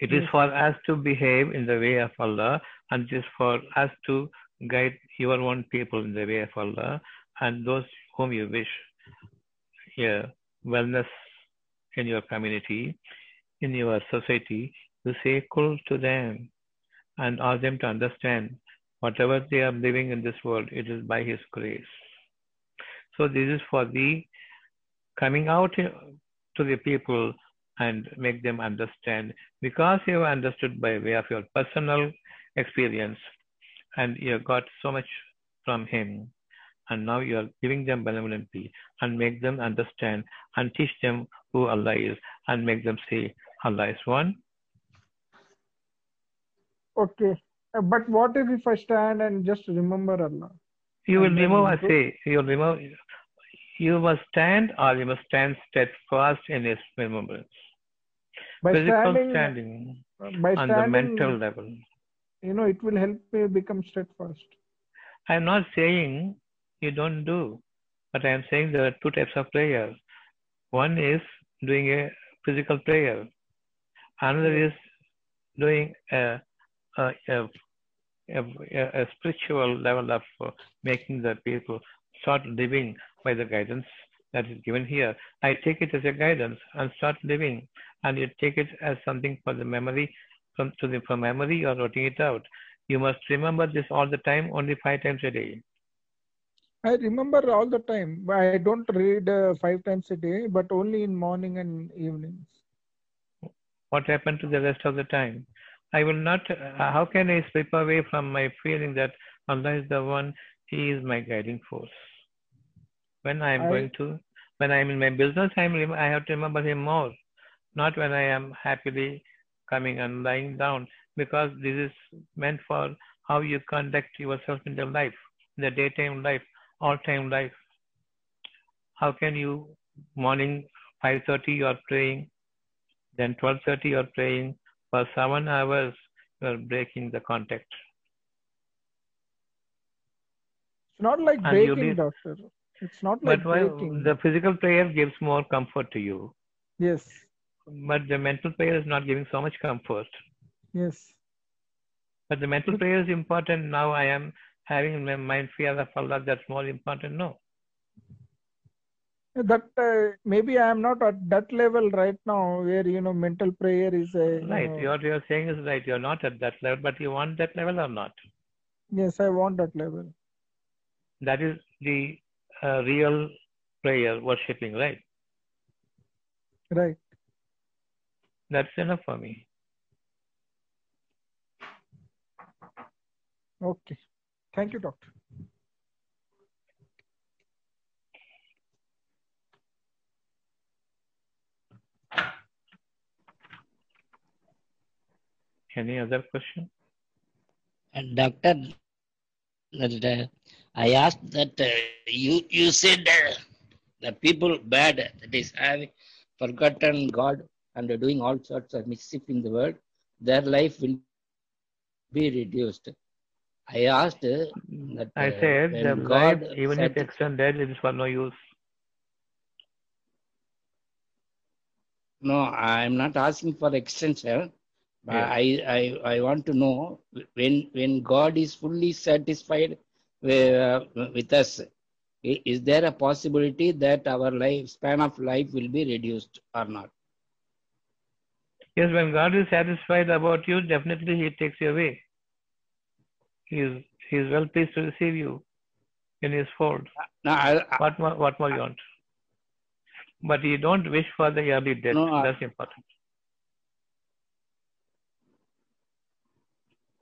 It is for us to behave in the way of Allah, and it is for us to guide your own people in the way of Allah and those whom you wish yeah, wellness in your community, in your society, you say kul to them and ask them to understand whatever they are living in this world, it is by His grace. So this is for the coming out to the people and make them understand because you have understood by way of your personal experience and you got so much from him and now you are giving them benevolently and make them understand and teach them who Allah is and make them say Allah is one. Okay. Uh, But what if if I stand and just remember Allah? You will remove, I say, you will remove, you must stand or you must stand steadfast in His remembrance. By Physical standing, standing by on the mental level. you know, it will help me become steadfast. I am not saying you don't do, but I am saying there are two types of prayer. One is doing a physical prayer. Another is doing a, a, a, a, spiritual level of making the people start living by the guidance that is given here. I take it as a guidance and start living, and you take it as something for the memory. From to the from memory, are writing it out. You must remember this all the time, only five times a day. I remember all the time. I don't read uh, five times a day, but only in morning and evenings. What happened to the rest of the time? I will not. Uh, how can I slip away from my feeling that Allah is the one? He is my guiding force. When I am I- going to, when I am in my business, I am. I have to remember Him more. Not when I am happily coming and lying down, because this is meant for how you conduct yourself in the life, in the daytime life, all time life. How can you morning 5:30 you are praying, then 12:30 you are praying for seven hours you are breaking the contact. It's not like And breaking, need- doctor. It's not like breaking. the physical prayer gives more comfort to you, Yes. but the mental prayer is not giving so much comfort. Yes. But the mental prayer is important. Now I am having in my mind fear of Allah. That's more important. No. That uh, maybe I am not at that level right now where you know mental prayer is a you Right. know- What you are saying is right. You are not at that level, but you want that level or not? yes, I want that level. That is the uh, real prayer, worshipping, right? Right. That's enough for me. Okay. Thank you, doctor. Any other question? And doctor, that, uh, I asked that uh, you you said uh, the people bad that is having forgotten God and doing all sorts of mischief in the world, their life will be reduced. I asked that I uh, said the God life, even if extended, it is for no use. No, I'm not asking for extension. but Yeah. I, I, I want to know when when God is fully satisfied with, uh, with us, Is there a possibility that our life span of life will be reduced or not? Yes, when God is satisfied about you, definitely He takes you away. He is He is well pleased to receive you in His fold. No, I, I- What more? What more you want? But you don't wish for the early death. No, I- That's important.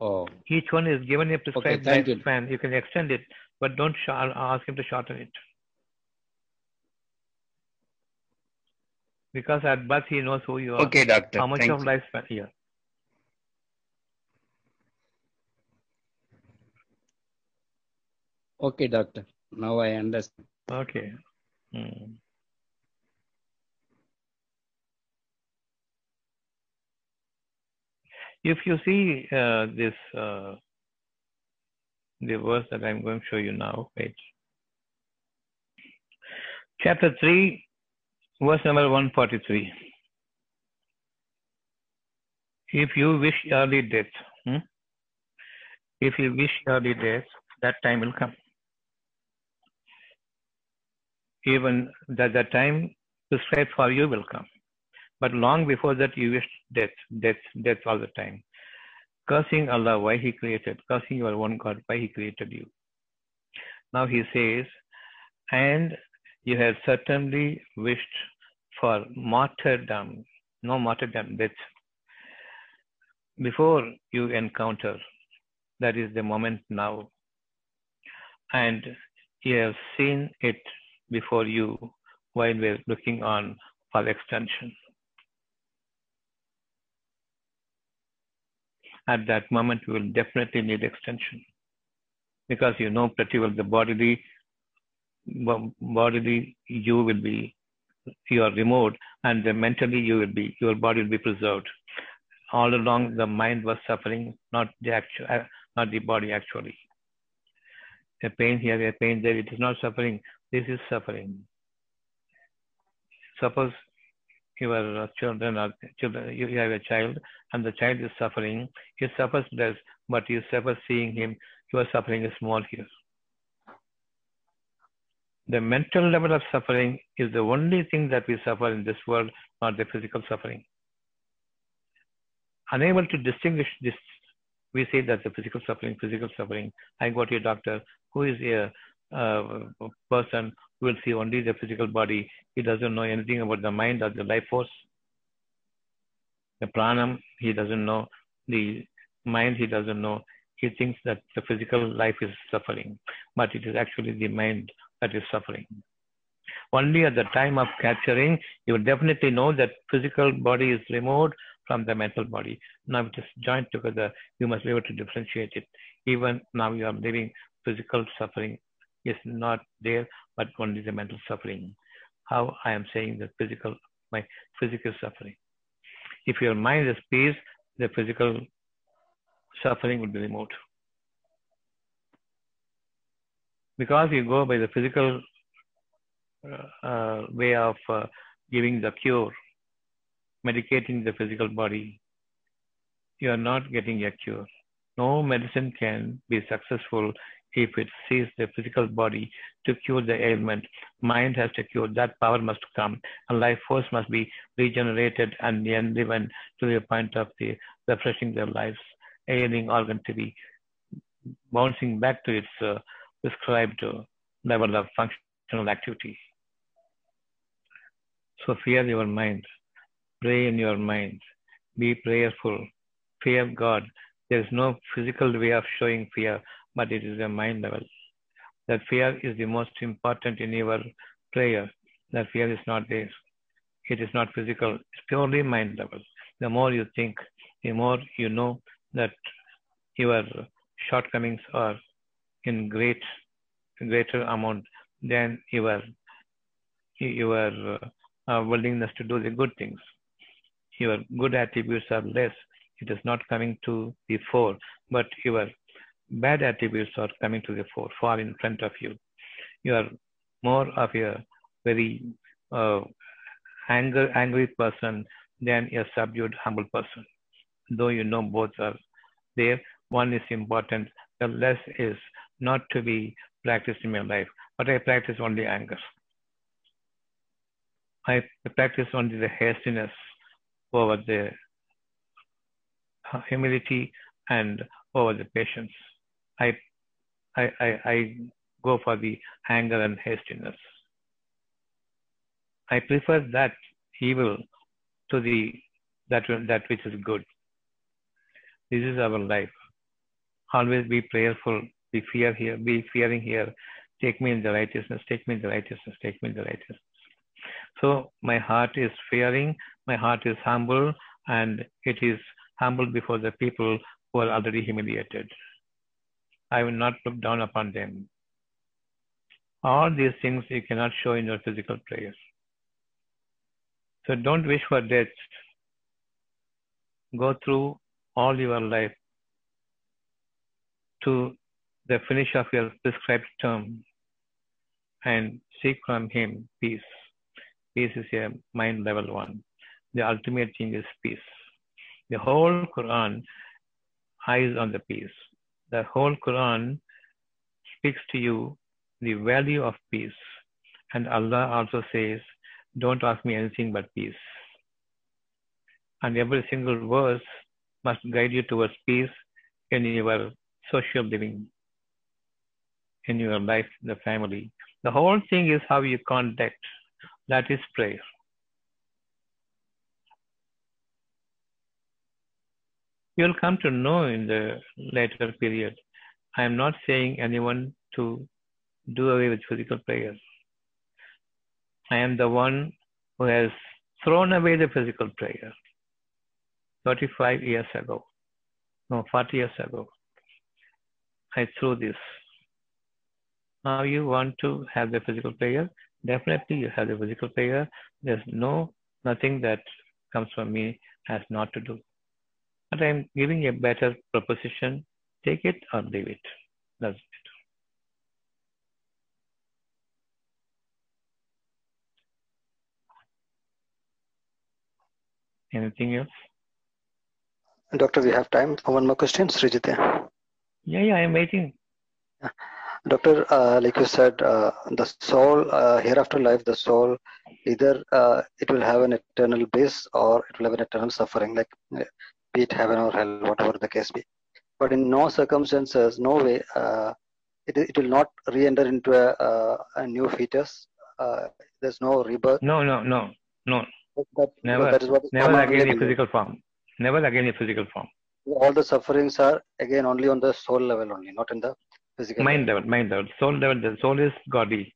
oh, Each one is given a prescribed you. lifespan. You can extend it, but don't sh- ask him to shorten it. Because at birth he knows who you are. okay, doctor. How much Thank of you. lifespan? Yeah. Okay, doctor. Now I understand. Okay. Hmm. If you see uh, this, uh, the verse that I'm going to show you now, wait. Chapter 3, verse number 143. If you wish early death, hmm? if you wish early death, that time will come. Even that the time prescribed for you will come. But long before that, you wish death, death, death all the time. Cursing Allah, why He created, cursing your one God, why He created you. Now He says, and you have certainly wished for martyrdom, no martyrdom, death. Before you encounter, that is the moment now. And you have seen it before you while we're looking on for extension. At that moment, you will definitely need extension because you know pretty well the bodily, bodily you will be, you are removed, and the mentally you will be, your body will be preserved. All along, the mind was suffering, not the actual, uh, not the body actually. A pain here, a pain there, it is not suffering. This is suffering. Suppose your children are children, you have a child and the child is suffering. He suffers less, but you suffer seeing him. Your suffering is small here. The mental level of suffering is the only thing that we suffer in this world, not the physical suffering. Unable to distinguish this, we say that the physical suffering, physical suffering. I go to a doctor who is a Uh, person who will see only the physical body. He doesn't know anything about the mind or the life force. The pranam, he doesn't know. The mind, he doesn't know. He thinks that the physical life is suffering, but it is actually the mind that is suffering. Only at the time of capturing, you will definitely know that physical body is removed from the mental body. Now it is joined together. You must be able to differentiate it. Even now you are living physical suffering is not there, but only the mental suffering. How I am saying that physical, my physical suffering. If your mind is peace, the physical suffering will be removed. Because you go by the physical uh, uh, way of uh, giving the cure, medicating the physical body, you are not getting a cure. No medicine can be successful if it sees the physical body to cure the ailment. Mind has to cure. That power must come. And life force must be regenerated and enlivened to the point of the refreshing their lives. Ailing organ to be bouncing back to its uh, prescribed uh, level of functional activity. So fear your mind. Pray in your mind. Be prayerful. Fear God. There is no physical way of showing fear, but it is a mind level. That fear is the most important in your prayer. That fear is not there. It is not physical. It's purely mind level. The more you think, the more you know that your shortcomings are in great, greater amount than your your uh, willingness to do the good things. Your good attributes are less. It is not coming to the fore, but your bad attributes are coming to the fore, far in front of you. You are more of a very uh, anger, angry person than a subdued, humble person. Though you know both are there, one is important. The less is not to be practiced in my life. but I practice only anger. I practice only the hastiness over the humility and over the patience. I, I, I, I go for the anger and hastiness. I prefer that evil to the that that which is good. This is our life. Always be prayerful. Be fear here. Be fearing here. Take me in the righteousness. Take me in the righteousness. Take me in the righteousness. So my heart is fearing. My heart is humble, and it is humble before the people who are already humiliated. I will not look down upon them. All these things you cannot show in your physical prayers. So don't wish for death. Go through all your life to the finish of your prescribed term and seek from Him peace. Peace is a mind level one. The ultimate thing is peace. The whole Quran eyes on the peace. The whole Quran speaks to you the value of peace. And Allah also says, Don't ask me anything but peace. And every single verse must guide you towards peace in your social living, in your life, the family. The whole thing is how you conduct. That is prayer. You'll come to know in the later period. I am not saying anyone to do away with physical prayers. I am the one who has thrown away the physical prayer 35 years ago. No, 40 years ago. I threw this. Now you want to have the physical prayer? Definitely you have the physical prayer. There's no, nothing that comes from me has not to do. But I'm giving a better proposition. Take it or leave it. That's it. Anything else? Doctor, we have time for one more question, Srijitya. Yeah, yeah, I'm waiting. Doctor, uh, like you said, uh, the soul, uh, hereafter life, the soul, either uh, it will have an eternal bliss or it will have an eternal suffering, like be it heaven or hell, whatever the case be. But in no circumstances, no way, uh, it, it will not re-enter into a, uh, a new fetus. Uh, there's no rebirth. No, no, no, no. That, Never, that is what never again in physical form. Never again in physical form. All the sufferings are again only on the soul level only, not in the physical. Mind level, mind level. Soul level, the soul is godly.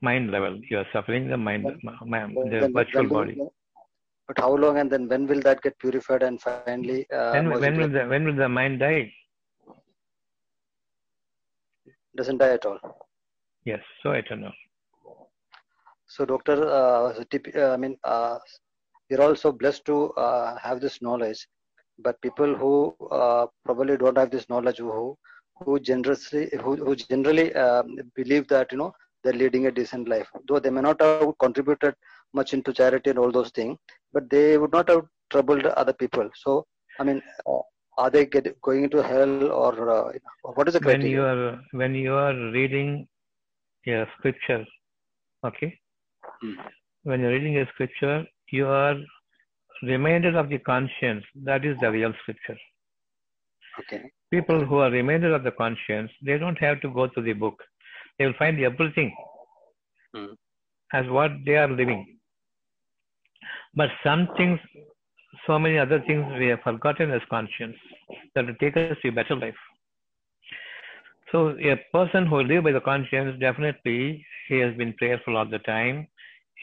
Mind level, you are suffering the mind, Then- the virtual then body. But how long and then when will that get purified and finally? Uh, When, when will the when will the mind die? doesn't die at all. Yes, so eternal. So, doctor, uh, uh, I mean, uh, we're also blessed to uh, have this knowledge, but people who uh, probably don't have this knowledge, who who generously, who, who generally um, believe that you know they're leading a decent life, though they may not have contributed much into charity and all those things, but they would not have troubled other people. So, I mean, uh, are they get, going into hell or uh, what is the When you are when you are reading a scripture, okay. Hmm. When you're reading a scripture, you are reminded of the conscience. That is the real scripture. Okay. People who are reminded of the conscience, they don't have to go to the book. They will find everything Hmm. as what they are living. But some things, so many other things we have forgotten as conscience that will take us to a better life. So a person who lives by the conscience, definitely he has been prayerful all the time.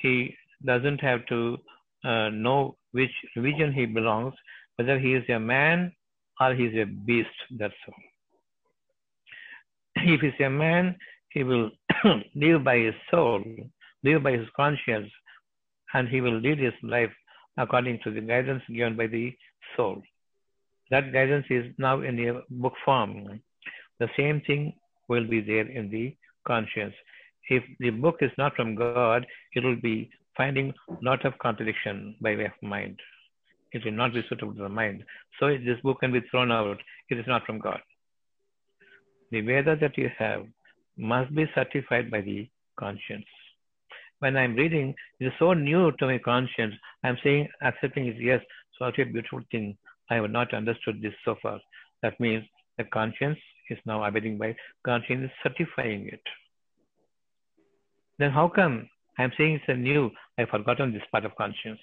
He doesn't have to uh, know which religion he belongs, whether he is a man or he is a beast. That's all. If he's a man, he will live by his soul, live by his conscience, and he will lead his life according to the guidance given by the soul. That guidance is now in a book form. The same thing will be there in the conscience. If the book is not from God, it will be finding lot of contradiction by way of mind. It will not be suitable to the mind. So this book can be thrown out. It is not from God. The Veda that you have must be certified by the conscience. When I'm reading, it is so new to my conscience. I'm saying, accepting is yes, such a beautiful thing. I have not understood this so far. That means the conscience is now abiding by, conscience is certifying it. Then how come I'm saying it's a new, I've forgotten this part of conscience.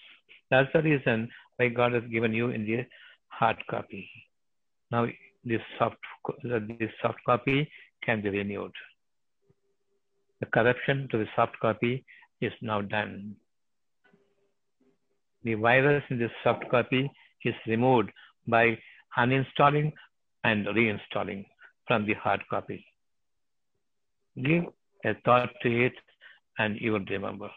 That's the reason why God has given you in the hard copy. Now this soft, this soft copy can be renewed. The corruption to the soft copy is now done. The virus in this soft copy is removed by uninstalling and reinstalling from the hard copy. Give a thought to it and you will remember.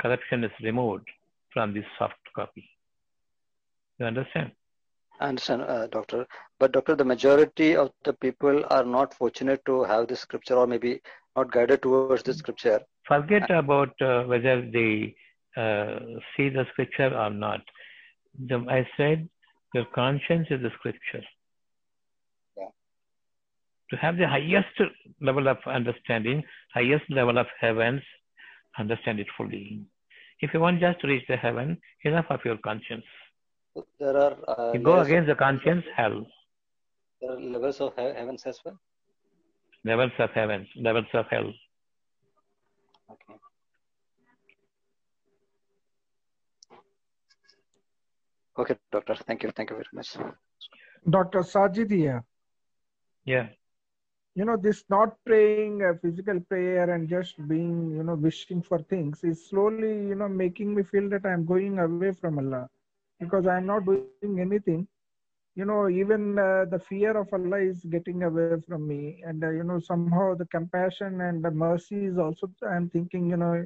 Corruption is removed from the soft copy. You understand? I understand, uh, doctor. But doctor, the majority of the people are not fortunate to have the scripture, or maybe not guided towards the scripture. Forget about uh, whether they uh, see the scripture or not. The, I said your conscience is the scripture. Yeah. To have the highest level of understanding, highest level of heavens, understand it fully. If you want just to reach the heaven, enough of your conscience. There are uh, You go against the conscience, hell. There are levels of heavens as well. Levels of heavens, levels of hell. Okay. Okay, doctor. Thank you. Thank you very much. Dr. Sajid here. Yeah. You know, this not praying a physical prayer and just being, you know, wishing for things is slowly, you know, making me feel that I'm going away from Allah because I'm not doing anything. You know, even uh, the fear of Allah is getting away from me. And, uh, you know, somehow the compassion and the mercy is also, I'm thinking, you know,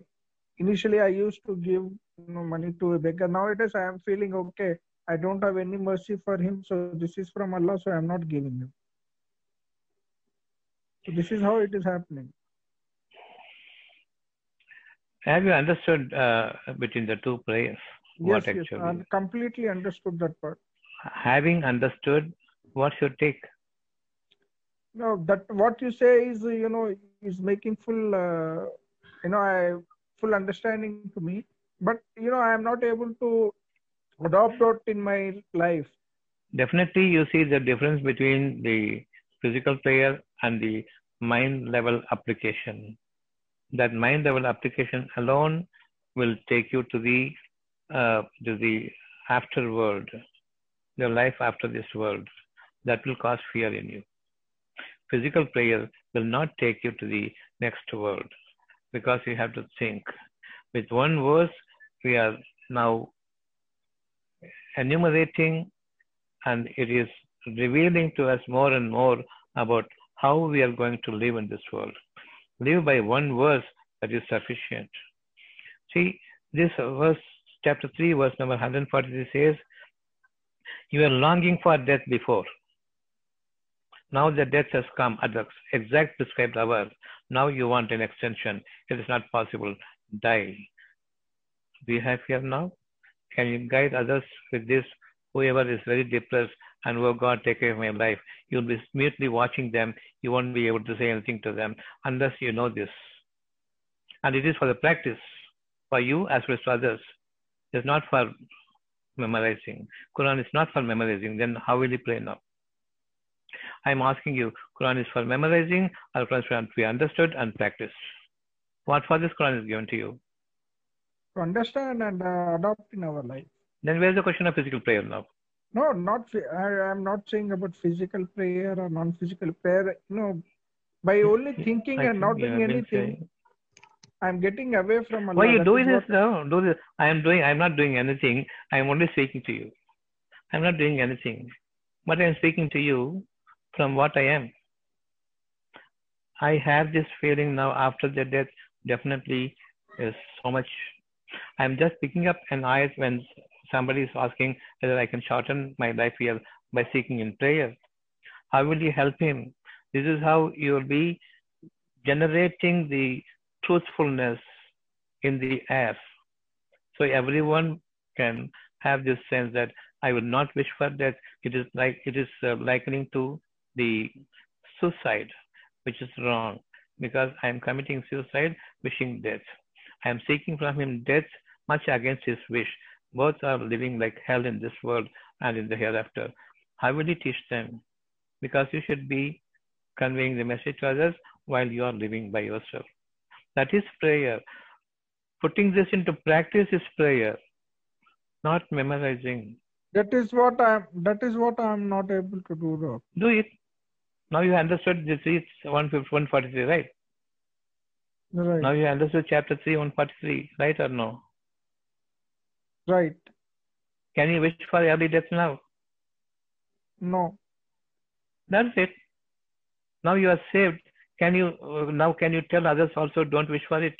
initially I used to give you know, money to a beggar. Nowadays I am feeling okay. I don't have any mercy for him. So this is from Allah. So I'm not giving him. So this is how it is happening. Have you understood uh, between the two prayers? What yes, yes, actually? I completely understood that part. Having understood, what's your take? No, that what you say is, you know, is making full, uh, you know, I full understanding to me. But you know, I am not able to adopt that in my life. Definitely, you see the difference between the physical player and the mind level application. That mind level application alone will take you to the uh, to the after world, the life after this world. That will cause fear in you. Physical prayer will not take you to the next world because you have to think. With one verse, we are now enumerating and it is revealing to us more and more about how we are going to live in this world. Live by one verse that is sufficient. See, this verse, chapter 3, verse number 143 says, You were longing for death before. Now the death has come at the exact prescribed hour. Now you want an extension. It is not possible. Die. You have here now? Can you guide others with this? Whoever is very depressed and oh God, take care of my life. You'll be mutely watching them. You won't be able to say anything to them unless you know this. And it is for the practice, for you as well as for others. It's not for memorizing. Quran is not for memorizing. Then how will you pray now? I'm asking you, Quran is for memorizing or Quran is for to be understood and practiced? What for this Quran is given to you? To understand and uh, adopt in our life. Then where's the question of physical prayer now? No, not I am not saying about physical prayer or non-physical prayer. No, by only thinking I and not doing anything, saying- I'm getting away from Allah. Why you doing this now? Do this. I am doing. I am not doing anything. I am only speaking to you. I am not doing anything, but I am speaking to you from what I am. I have this feeling now after the death. Definitely, is so much. I am just picking up an ayat when somebody is asking whether I can shorten my life here by seeking in prayer. How will you help him? This is how you will be generating the truthfulness in the air. So everyone can have this sense that I will not wish for death. It is like it is uh, likening to the suicide, which is wrong. because I am committing suicide, wishing death. I am seeking from him death much against his wish. Both are living like hell in this world and in the hereafter. How will you teach them? Because you should be conveying the message to others while you are living by yourself. That is prayer. Putting this into practice is prayer, not memorizing. That is what I'm. That is what I'm not able to do. Doc. Do it. Now you understood this is 143, right? Right. Now you understood chapter 3, 143, right or no? Right. Can you wish for early death now? No. That's it. Now you are saved. Can you uh, now can you tell others also don't wish for it?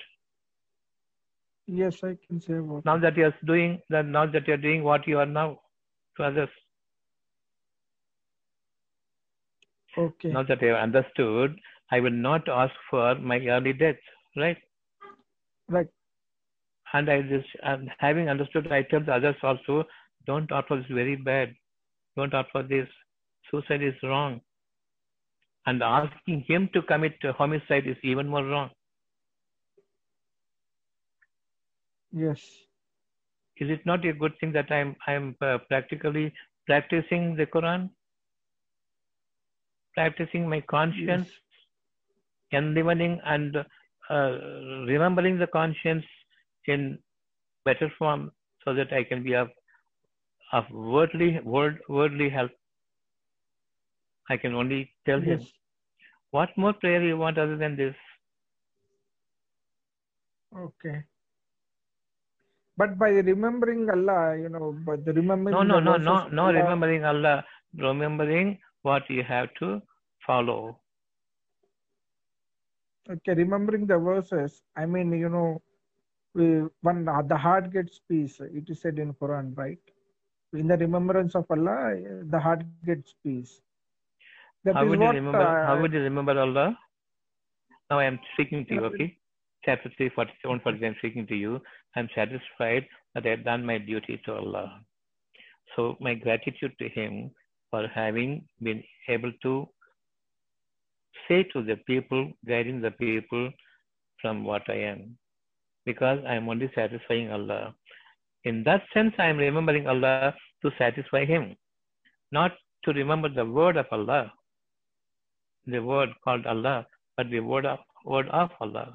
Yes, I can say what. Now that you are doing that now that you are doing what you are now to others. Okay. Now that I have understood, I will not ask for my early death, right? Right. And I just and having understood, I tell the others also, don't opt for this very bad. Don't opt for this. Suicide is wrong. And asking him to commit homicide is even more wrong. Yes. Is it not a good thing that I'm I'm uh, practically practicing the Quran, practicing my conscience, enlivening and uh, remembering the conscience in better form, so that I can be of of worldly world, worldly help. I can only tell him, what more prayer you want other than this? Okay. But by remembering Allah, you know, by the remembering No, no, no, no, no. Allah- Remembering Allah, remembering what you have to follow. Okay, remembering the verses. I mean, you know, we, when the heart gets peace, it is said in Quran, right? In the remembrance of Allah, the heart gets peace. That how would what, you remember? uh, how would you remember Allah? Now I am speaking to you, okay? Chapter 3, 47, 40, I am speaking to you. I am satisfied that I have done my duty to Allah. So my gratitude to Him for having been able to say to the people, guiding the people from what I am. Because I am only satisfying Allah. In that sense, I am remembering Allah to satisfy Him, not to remember the word of Allah, the word called Allah, but the word of, word of Allah.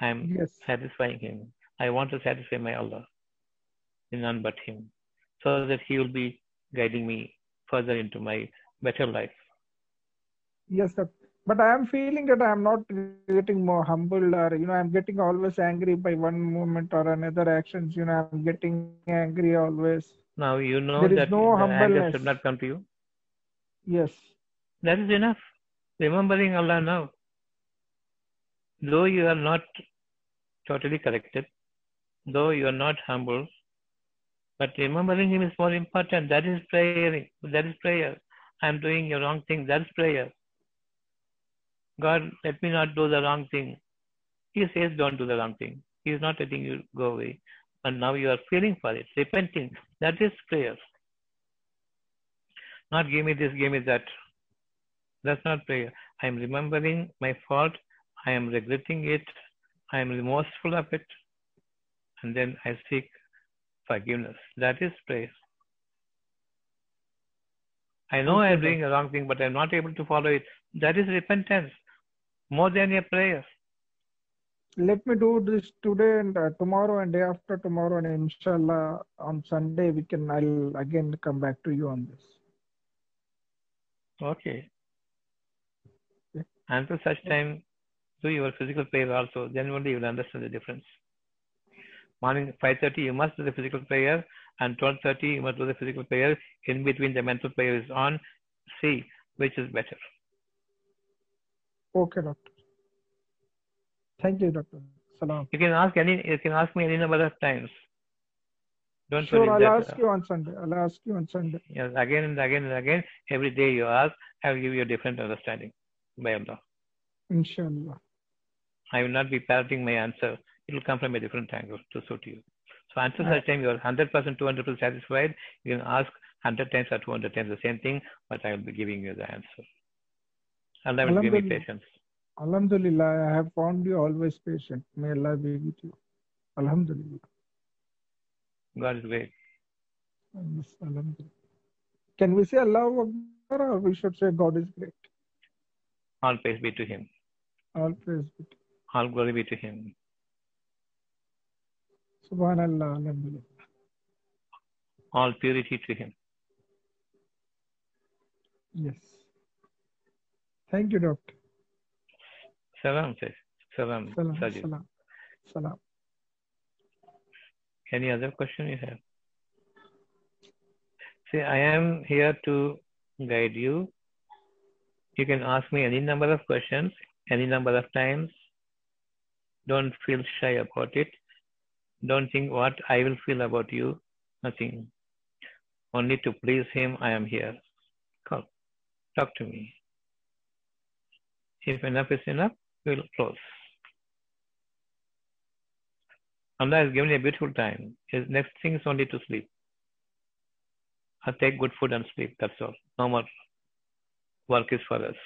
I am Yes. satisfying Him. I want to satisfy my Allah, in none but Him, so that He will be guiding me further into my better life. Yes, sir. But I am feeling that I am not getting more humble or, you know, I'm getting always angry by one moment or another actions. You know, I'm getting angry always. Now you know There is that no the anger humbleness. should not come to you. Yes. That is enough. Remembering Allah now. Though you are not totally corrected, though you are not humble, but remembering Him is more important. That is prayer. That is prayer. I am doing a wrong thing. That is prayer. God, let me not do the wrong thing. He says, don't do the wrong thing. He is not letting you go away. And now you are feeling for it, repenting. That is prayer. Not give me this, give me that. That's not prayer. I am remembering my fault. I am regretting it. I am remorseful of it. And then I seek forgiveness. That is prayer. I know I am doing a wrong thing, but I am not able to follow it. That is repentance. More than a prayer. Let me do this today and uh, tomorrow and day after tomorrow and inshallah on Sunday we can I'll again come back to you on this. Okay. Until such time, do your physical prayer also. Then only you will understand the difference. Morning 5.30, you must do the physical prayer. And 12.30, you must do the physical prayer. In between, the mental prayer is on. See which is better. Okay, doctor. Thank you, doctor. Salam. You can ask any. You can ask me any number of times. Don't Sure, worry. I'll that, ask you on Sunday. I'll ask you on Sunday. Yes, again and again and again. Every day you ask, I will give you a different understanding by Allah. Inshallah. I will not be parroting my answer. It will come from a different angle to suit you. So answer such time you are 100%, 200% satisfied, you can ask 100 times or 200 times the same thing, but I will be giving you the answer. Allah will give me patience. Alhamdulillah, I have found you always patient. May Allah be with you. Alhamdulillah. God is great. Can we say Allah Akbar or we should say God is great? All praise be to Him. All praise be to Him. All glory be to Him. Subhanallah, Alhamdulillah. All purity to Him. Yes. Thank you, Doctor. Salam, says. Salam, Salam, Sajid. salam, salam. Any other question you have? See, I am here to guide you. You can ask me any number of questions, any number of times. Don't feel shy about it. Don't think what I will feel about you. Nothing. Only to please Him, I am here. Come, talk to me. If enough is enough, we'll close. Allah has given you a beautiful time. His next thing is only to sleep. I'll take good food and sleep. That's all. No more work is for us.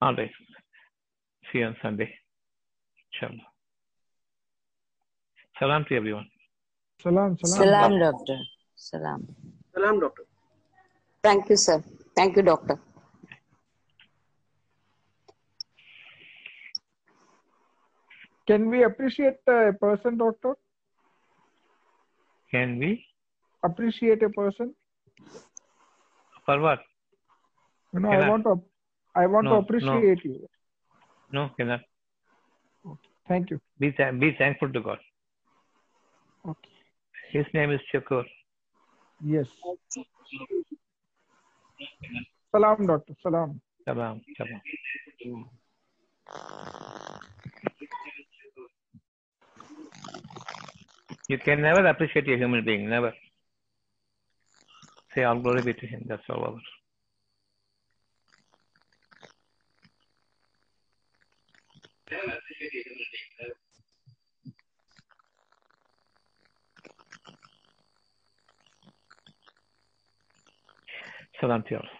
All right. See you on Sunday. Inshallah. Salam to everyone. Salam, salam. Salam, doctor. Salam. Salam, doctor. Thank you, sir. Thank you, doctor. Can we appreciate a person, Doctor? Can we? Appreciate a person? For what? You know, Can I I- want to, I want No, to no. appreciate you. No, cannot. Thank you. Be, thank be thankful to God. Okay. His name is Shakur. Yes. Salam, Doctor. Salam. Salam. Salam. Mm. You can never appreciate a human being, never. Say all glory be to him, that's all over. Salam to you all.